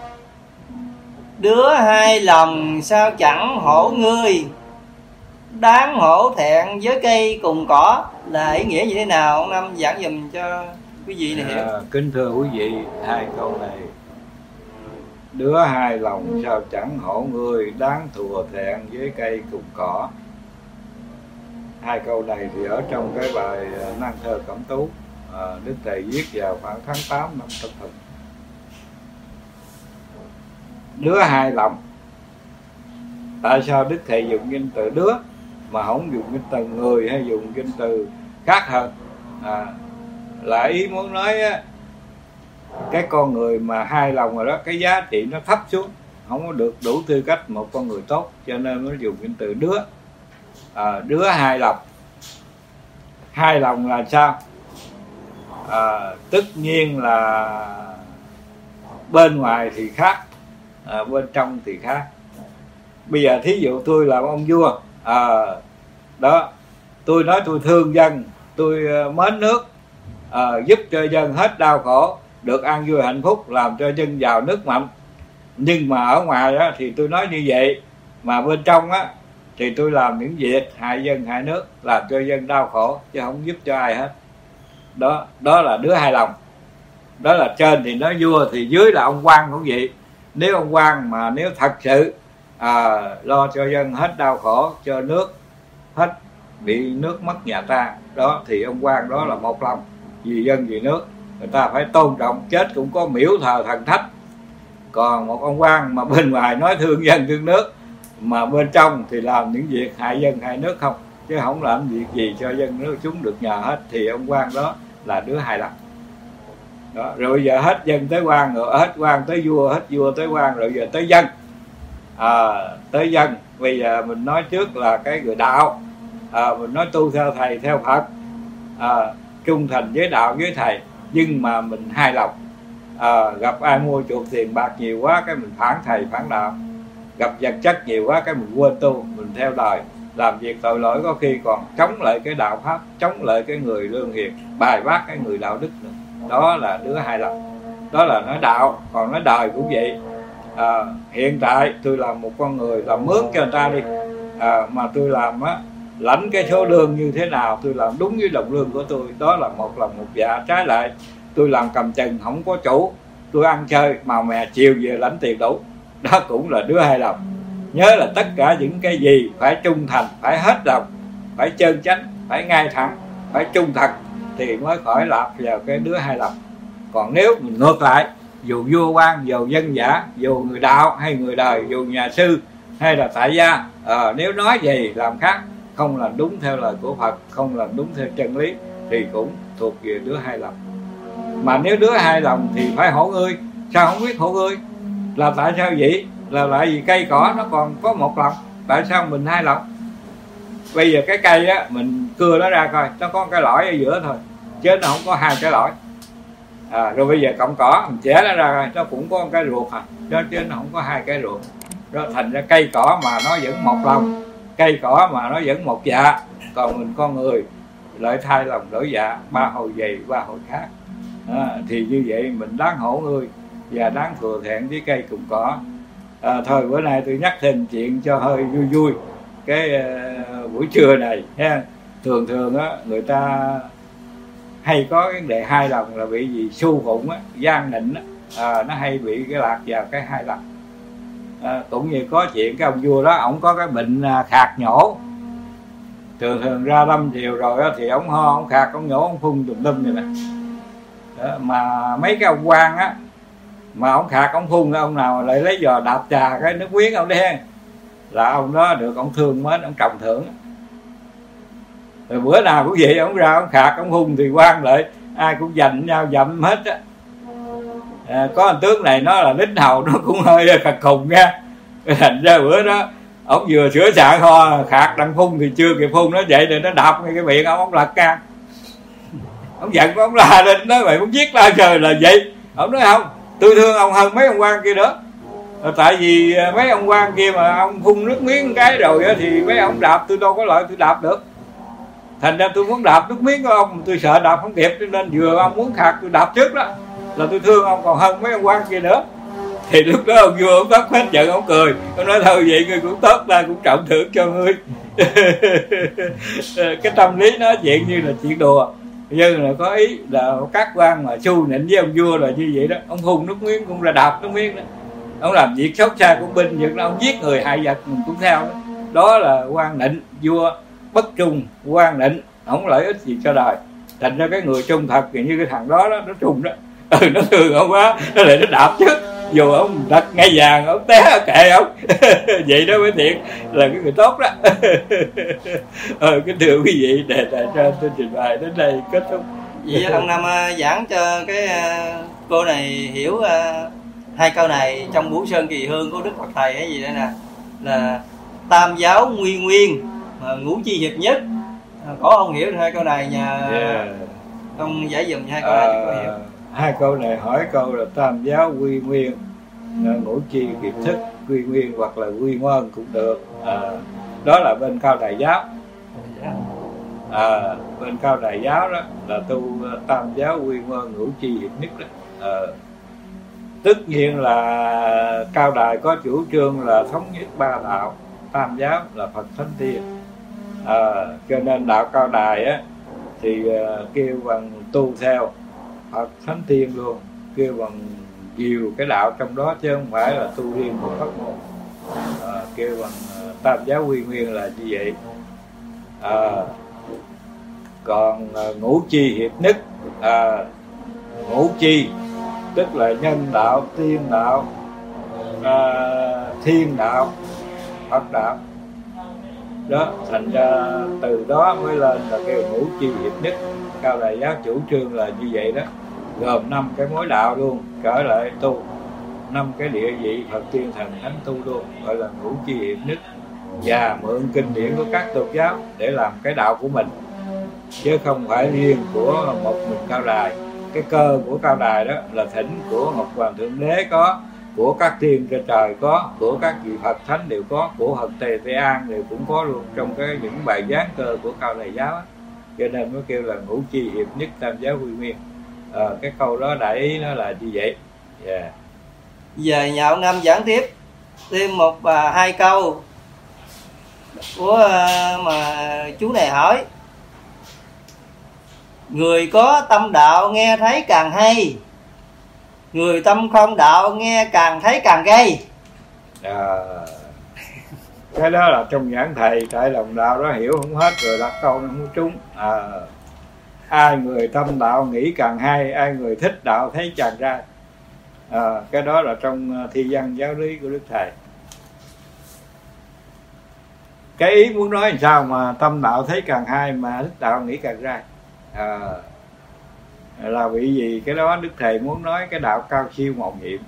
Đứa hai lòng sao chẳng hổ ngươi? Đáng hổ thẹn với cây cùng cỏ là ý nghĩa như thế nào? Ông năm giảng dùm cho quý vị này hiểu. À, kính thưa quý vị hai câu này. Đứa hai lòng sao chẳng hổ người đáng thùa thẹn với cây cùng cỏ? Hai câu này thì ở trong cái bài à, năng thơ cẩm tú à, đức thầy viết vào khoảng tháng 8 năm tân thực đứa hai lòng. Tại sao đức thầy dùng danh từ đứa? Mà không dùng cái từ người hay dùng cái từ khác hơn à, là ý muốn nói á, cái con người mà hai lòng rồi đó cái giá trị nó thấp xuống không có được đủ tư cách một con người tốt cho nên mới dùng cái từ đứa. À, đứa hai lòng. Hai lòng là sao? À, tất nhiên là bên ngoài thì khác à, bên trong thì khác. Bây giờ thí dụ tôi làm ông vua à, đó tôi nói tôi thương dân tôi ờ, mến nước à, giúp cho dân hết đau khổ được an vui hạnh phúc làm cho dân giàu nước mạnh. Nhưng mà ở ngoài đó thì tôi nói như vậy mà bên trong á thì tôi làm những việc hại dân hại nước làm cho dân đau khổ chứ không giúp cho ai hết. Đó đó là đứa hài lòng. Đó là trên thì nó vua thì dưới là ông quan cũng vậy. Nếu ông quan mà nếu thật sự à, lo cho dân hết đau khổ cho nước hết bị nước mất nhà ta. Đó thì ông quan đó là một lòng. Vì dân vì nước người ta phải tôn trọng chết cũng có miễu thờ thần thách còn một ông quan mà bên ngoài nói thương dân thương nước mà bên trong thì làm những việc hại dân hại nước không? Chứ không làm việc gì cho dân nước chúng được nhờ hết. Thì ông quan đó là đứa hài lòng. Đó. rồi giờ hết dân tới quan rồi hết quan tới vua hết vua tới quan rồi giờ tới dân à, tới dân. Bây giờ mình nói trước là cái người đạo. À, mình nói tu theo thầy theo phật. À, trung thành với đạo với thầy. Nhưng mà mình hai lòng. À, gặp ai mua chuộc tiền bạc nhiều quá cái mình phản thầy phản đạo. Gặp vật chất nhiều quá cái mình quên tu mình theo đời làm việc tội lỗi có khi còn chống lại cái đạo pháp chống lại cái người lương hiền bài bác cái người đạo đức nữa. Đó là đứa hai lòng. Đó là nói đạo. Còn nói đời cũng vậy à, hiện tại tôi làm một con người làm mướn cho người ta đi. À, mà tôi làm á lãnh cái số lương như thế nào tôi làm đúng với đồng lương của tôi. Đó là một lòng một dạ trái lại. Tôi làm cầm chừng không có chủ. Tôi ăn chơi mà mè chiều về lãnh tiền đủ. Đó cũng là đứa hai lòng. Nhớ là tất cả những cái gì phải trung thành phải hết lòng phải chân chánh phải ngay thẳng phải trung thật thì mới khỏi lạc vào cái đứa hai lòng. Còn nếu mình ngược lại dù vua quan dù dân giả dù người đạo hay người đời dù nhà sư hay là tại gia à, nếu nói gì làm khác. Không làm đúng theo lời của phật không làm đúng theo chân lý thì cũng thuộc về đứa hai lòng. Mà nếu đứa hai lòng thì phải hổ ngươi. Sao không biết hổ ngươi? Là tại sao vậy? Là tại vì cây cỏ nó còn có một lòng. Tại sao mình hai lòng? Bây giờ cái cây á mình cưa nó ra coi nó có cái lõi ở giữa thôi chứ nó không có hai cái lõi à, rồi bây giờ cọng cỏ mình chẻ nó ra nó cũng có một cái ruột à. Đó chứ nó không có hai cái ruột. Đó thành ra cây cỏ mà nó vẫn một lòng. Cây cỏ mà nó vẫn một dạ. Còn mình con người lại thay lòng đổi dạ. Ba hồi dày ba hồi khác. À, thì như vậy mình đáng hổ người và đáng thừa thẹn với cây cùng cỏ. À, thôi bữa nay tôi nhắc thêm chuyện cho hơi vui vui. Cái uh, buổi trưa này ha thường thường á người ta hay có vấn đề hai lòng là bị gì? Su phụng á gian định á. À, nó hay bị cái lạc vào cái hai lòng à, cũng như có chuyện cái ông vua đó ổng có cái bệnh à, khạc nhổ. Thường thường ra lâm chiều rồi đó, thì ổng ho ổng khạc ổng nhổ ổng phun tùm lum vậy nè. Đó, mà mấy cái ông quan á mà ông khạc ông phun ông nào lại lấy giò đạp trà cái nước miếng ông đen là ông đó được ông thương mến ông trọng thưởng rồi bữa nào cũng vậy ông ra ông khạc ông hung thì quan lại. Ai cũng giành nhau dậm hết á. À, có anh tướng này nó là lính hầu nó cũng hơi khạc khùng nha. Thành ra bữa đó ông vừa sửa sạn ho khạc đang phun thì chưa kịp phun nó vậy thì nó đạp ngay cái miệng ông ông lật ca ông giận ông la lên nói mày muốn giết tao trời là vậy. Ông nói không tôi thương ông hơn mấy ông quan kia nữa. Tại vì à, mấy ông quan kia mà ông phun nước miếng cái rồi thì mấy ông đạp tôi đâu có lợi tôi đạp được thành ra tôi muốn đạp nước miếng của ông, tôi sợ đạp không kịp, cho nên vừa ông muốn khạc tôi đạp trước đó, là tôi thương ông, còn hơn mấy ông quan kia nữa. Thì lúc đó ông vua ông bắt hết giận, ông cười, ông nói thôi, vậy ngươi cũng tốt, ta cũng trọng thưởng cho ngươi. Cái tâm lý nó chuyện như là chuyện đùa. Nhưng là có ý là các quan mà su nịnh với ông vua là như vậy đó. Ông hùng nước miếng, cũng là đạp nước miếng đó. Ông làm việc xấu xa của binh việc là ông giết người, hại vật, mình cũng theo đó. Đó là quan nịnh vua bất trung quan định, không lợi ích gì cho đời. Thành ra cái người trung thật thì như cái thằng đó đó, nó trung đó. Ừ nó thương ông quá nó lại nó đạp chứ dù ông đặt ngay vàng, ông té kệ ông. Vậy đó mới thiệt, là cái người tốt đó. Ờ cái thưa quý vị, đề tài cho tôi trình bày đến đây kết thúc. Vậy ông nam à, giảng cho cái à, cô này hiểu à, hai câu này trong buổi sơn kỳ hương của đức phật thầy hay gì đây nè. Là tam giáo nguyên nguyên ngũ chi hiệp nhất. Có ông hiểu hai câu này nhà yeah. ông giải dùm hai câu này cho cô hiểu. hai câu này hỏi câu là tam giáo quy nguyên. À, ngũ chi kiệt thức quy nguyên hoặc là quy ngoan cũng được. À, đó là bên cao đại giáo. À, bên cao đại giáo đó là tu tam giáo quy ngoan ngũ chi hiệp nhất đó. À, tất nhiên là cao đài có chủ trương là thống nhất ba đạo. Tam giáo là phật thánh tiên à, cho nên đạo cao đài á thì uh, kêu bằng tu theo. Hoặc Thánh Tiên luôn kêu bằng nhiều cái đạo trong đó chứ không phải là tu riêng một pháp môn. À, kêu bằng uh, tam giáo quy nguyên là như vậy. À, còn uh, ngũ chi hiệp nhất à, ngũ chi tức là nhân đạo tiên đạo à, thiên đạo phật đạo đó, thành ra từ đó mới lên là kêu ngũ chi hiệp nhất. Cao đại giáo chủ trương là như vậy đó. Gồm năm cái mối đạo luôn, trở lại tu. Năm cái địa vị phật tiên thần thánh tu luôn, gọi là ngũ chi hiệp nhất. Và mượn kinh điển của các tôn giáo để làm cái đạo của mình. Chứ không phải riêng của một mình cao đài. Cái cơ của cao đài đó là thỉnh của ngọc hoàng thượng đế có của các thiên trên trời có của các vị phật thánh đều có của phật tề tây an đều cũng có luôn trong cái những bài giáng cơ của cao đài giáo cho nên mới kêu là ngũ chi hiệp nhất tam giáo quy nguyên à, cái câu đó đại ý nó là như vậy yeah. Dạ. giờ nhà ông năm giảng tiếp thêm một và hai câu của à, mà chú này hỏi người có tâm đạo nghe thấy càng hay người tâm không đạo nghe càng thấy càng gây à, cái đó là trong giảng thầy tại lòng đạo đó hiểu không hết rồi đặt câu nó không trúng. À, ai người tâm đạo nghĩ càng hay ai người thích đạo thấy càng ra. À, cái đó là trong à, thi văn giáo lý của đức thầy. Cái ý muốn nói làm sao mà tâm đạo thấy càng hay mà thích đạo nghĩ càng ra? À, là vì gì? Cái đó đức thầy muốn nói cái đạo cao siêu màu nhiệm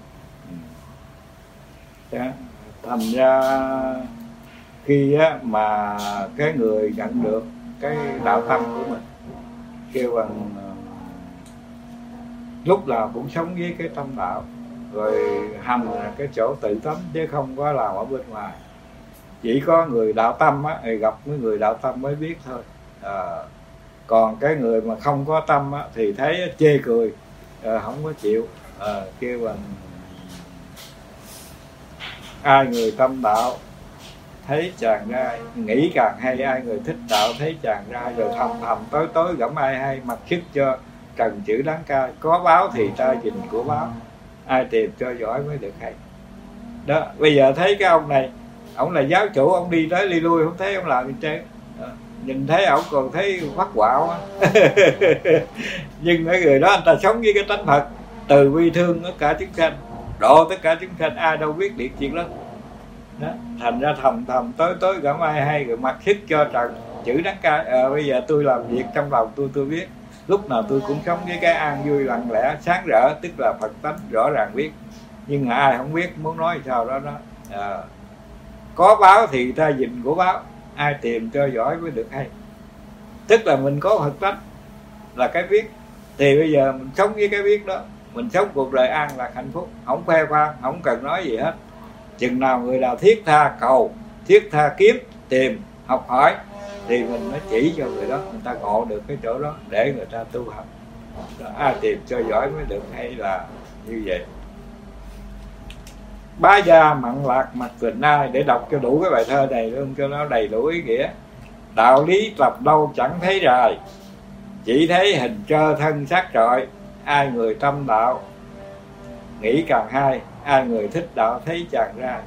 ừ. dạ. thành ra khi á, mà cái người nhận được cái đạo tâm của mình kêu bằng ờ, lúc nào cũng sống với cái tâm đạo rồi hành là cái chỗ tự tánh chứ không có làm ở bên ngoài. Chỉ có người đạo tâm á thì gặp mấy người đạo tâm mới biết thôi. À, còn cái người mà không có tâm á, thì thấy chê cười à, không có chịu à, kêu bằng ai người tâm đạo thấy chàng ra nghĩ càng hay ai người thích đạo thấy chàng ra rồi thầm thầm tối tối gẫm ai hay mặc sức cho trần chữ đáng ca có báo thì ta dình của báo ai tìm cho giỏi mới được hay. Đó bây giờ thấy cái ông này ông là giáo chủ ông đi tới đi lui không thấy ông làm gì trơn nhìn thấy ổng còn thấy phát quạo nhưng mấy người đó anh ta sống với cái tánh phật từ bi thương tất cả chúng sanh độ tất cả chúng sanh ai đâu biết điện chuyện đó đó thành ra thầm thầm tối tối gặp ai hay rồi mặc sức cho trần chữ đắng ca à, ờ, bây giờ tôi làm việc trong lòng tôi tôi biết. Lúc nào tôi cũng sống với cái an vui lặng lẽ sáng rỡ tức là phật tánh rõ ràng biết. Nhưng ai không biết muốn nói sao đó đó. À, có báo thì ta dình của báo ai tìm cho giỏi mới được hay. Tức là mình có thực tánh là cái biết. Thì bây giờ mình sống với cái biết đó, mình sống cuộc đời an lạc hạnh phúc, không khoe khoang, không cần nói gì hết. Chừng nào người nào thiết tha cầu, thiết tha kiếm tìm, học hỏi, thì mình mới chỉ cho người đó, người ta ngộ được cái chỗ đó để người ta tu học ai tìm cho giỏi mới được hay là như vậy ba gia mặn lạc mặt tình ai để đọc cho đủ cái bài thơ này luôn cho nó đầy đủ ý nghĩa. Đạo lý tập đâu chẳng thấy rời chỉ thấy hình trơ thân xác trọi ai người tâm đạo. Nghĩ càng hay ai người thích đạo thấy chàng ra.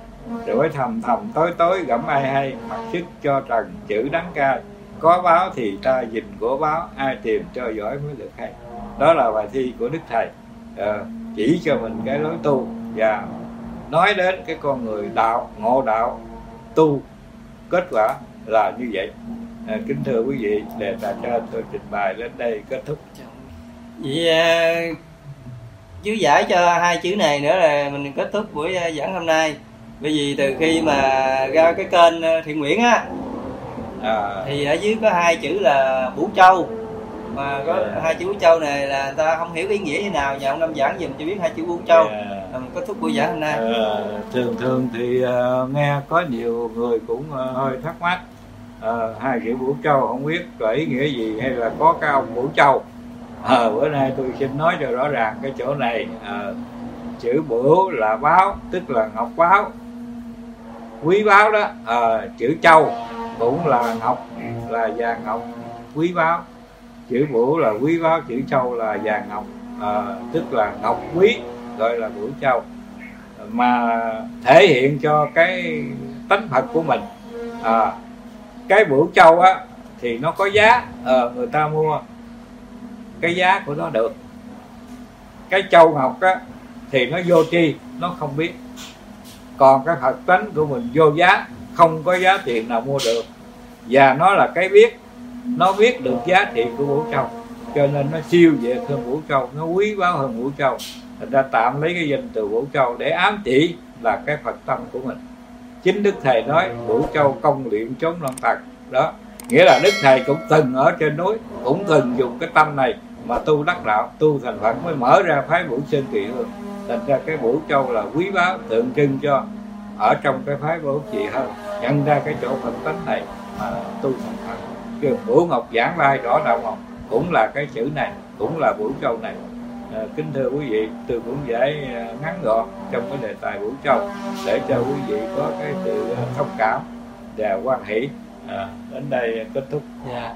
Rồi thầm thầm tối tối gẫm ai hay mặc sức cho trần chữ đắng cay. Có báo thì ta dình của báo ai tìm cho giỏi mới được hay. Đó là bài thi của đức thầy. Ờ, chỉ cho mình cái lối tu và nói đến cái con người đạo ngộ đạo tu kết quả là như vậy à, kính thưa quý vị đề tài trên tôi trình bày đến đây kết thúc vậy à, chú giải cho hai chữ này nữa là mình kết thúc buổi à, giảng hôm nay bởi vì từ khi mà ra cái kênh à, thiện nguyện á à. thì ở dưới có hai chữ là bủ châu mà có yeah. hai chữ bủ châu này là người ta không hiểu ý nghĩa như nào nhà ông năm giảng dùm cho biết hai chữ bủ châu yeah kết thúc buổi giảng hôm nay. À, thường thường thì uh, nghe có nhiều người cũng uh, hơi thắc mắc. Uh, hai chữ vũ châu không biết có ý nghĩa gì hay là có cái ông vũ châu. À, bữa nay tôi xin nói cho rõ ràng cái chỗ này à, chữ bửu là báo tức là ngọc báo. Quý báo đó à, chữ châu cũng là ngọc là vàng ngọc quý báo. Chữ bửu là quý báo chữ châu là vàng ngọc à, tức là ngọc quý gọi là bửu châu mà thể hiện cho cái tánh phật của mình. À, cái bửu châu á thì nó có giá à, người ta mua cái giá của nó được. Cái châu ngọc á thì nó vô tri nó không biết. Còn cái phật tánh của mình vô giá không có giá tiền nào mua được. Và nó là cái biết nó biết được giá trị của vũ châu. Cho nên nó siêu việt hơn vũ châu nó quý báu hơn vũ châu thành ra tạm lấy cái danh từ vũ châu để ám chỉ là cái phật tâm của mình. Chính đức thầy nói, vũ châu công luyện chống loạn thật đó, nghĩa là đức thầy cũng từng ở trên núi, cũng từng dùng cái tâm này mà tu đắc đạo, tu thành phật mới mở ra phái vũ sơn kỳ hương. Thành ra cái vũ châu là quý báu, tượng trưng cho ở trong cái phái vũ trì hơn nhận ra cái chỗ phật tánh này mà tu thành phật. Trường vũ ngọc giảng lai rõ đạo ngọc cũng là cái chữ này, cũng là vũ châu này à, kính thưa quý vị tôi cũng giải ờ, ngắn gọn trong cái đề tài buổi trâu để cho quý vị có cái sự thông cảm và quan hỷ à, đến đây kết thúc yeah.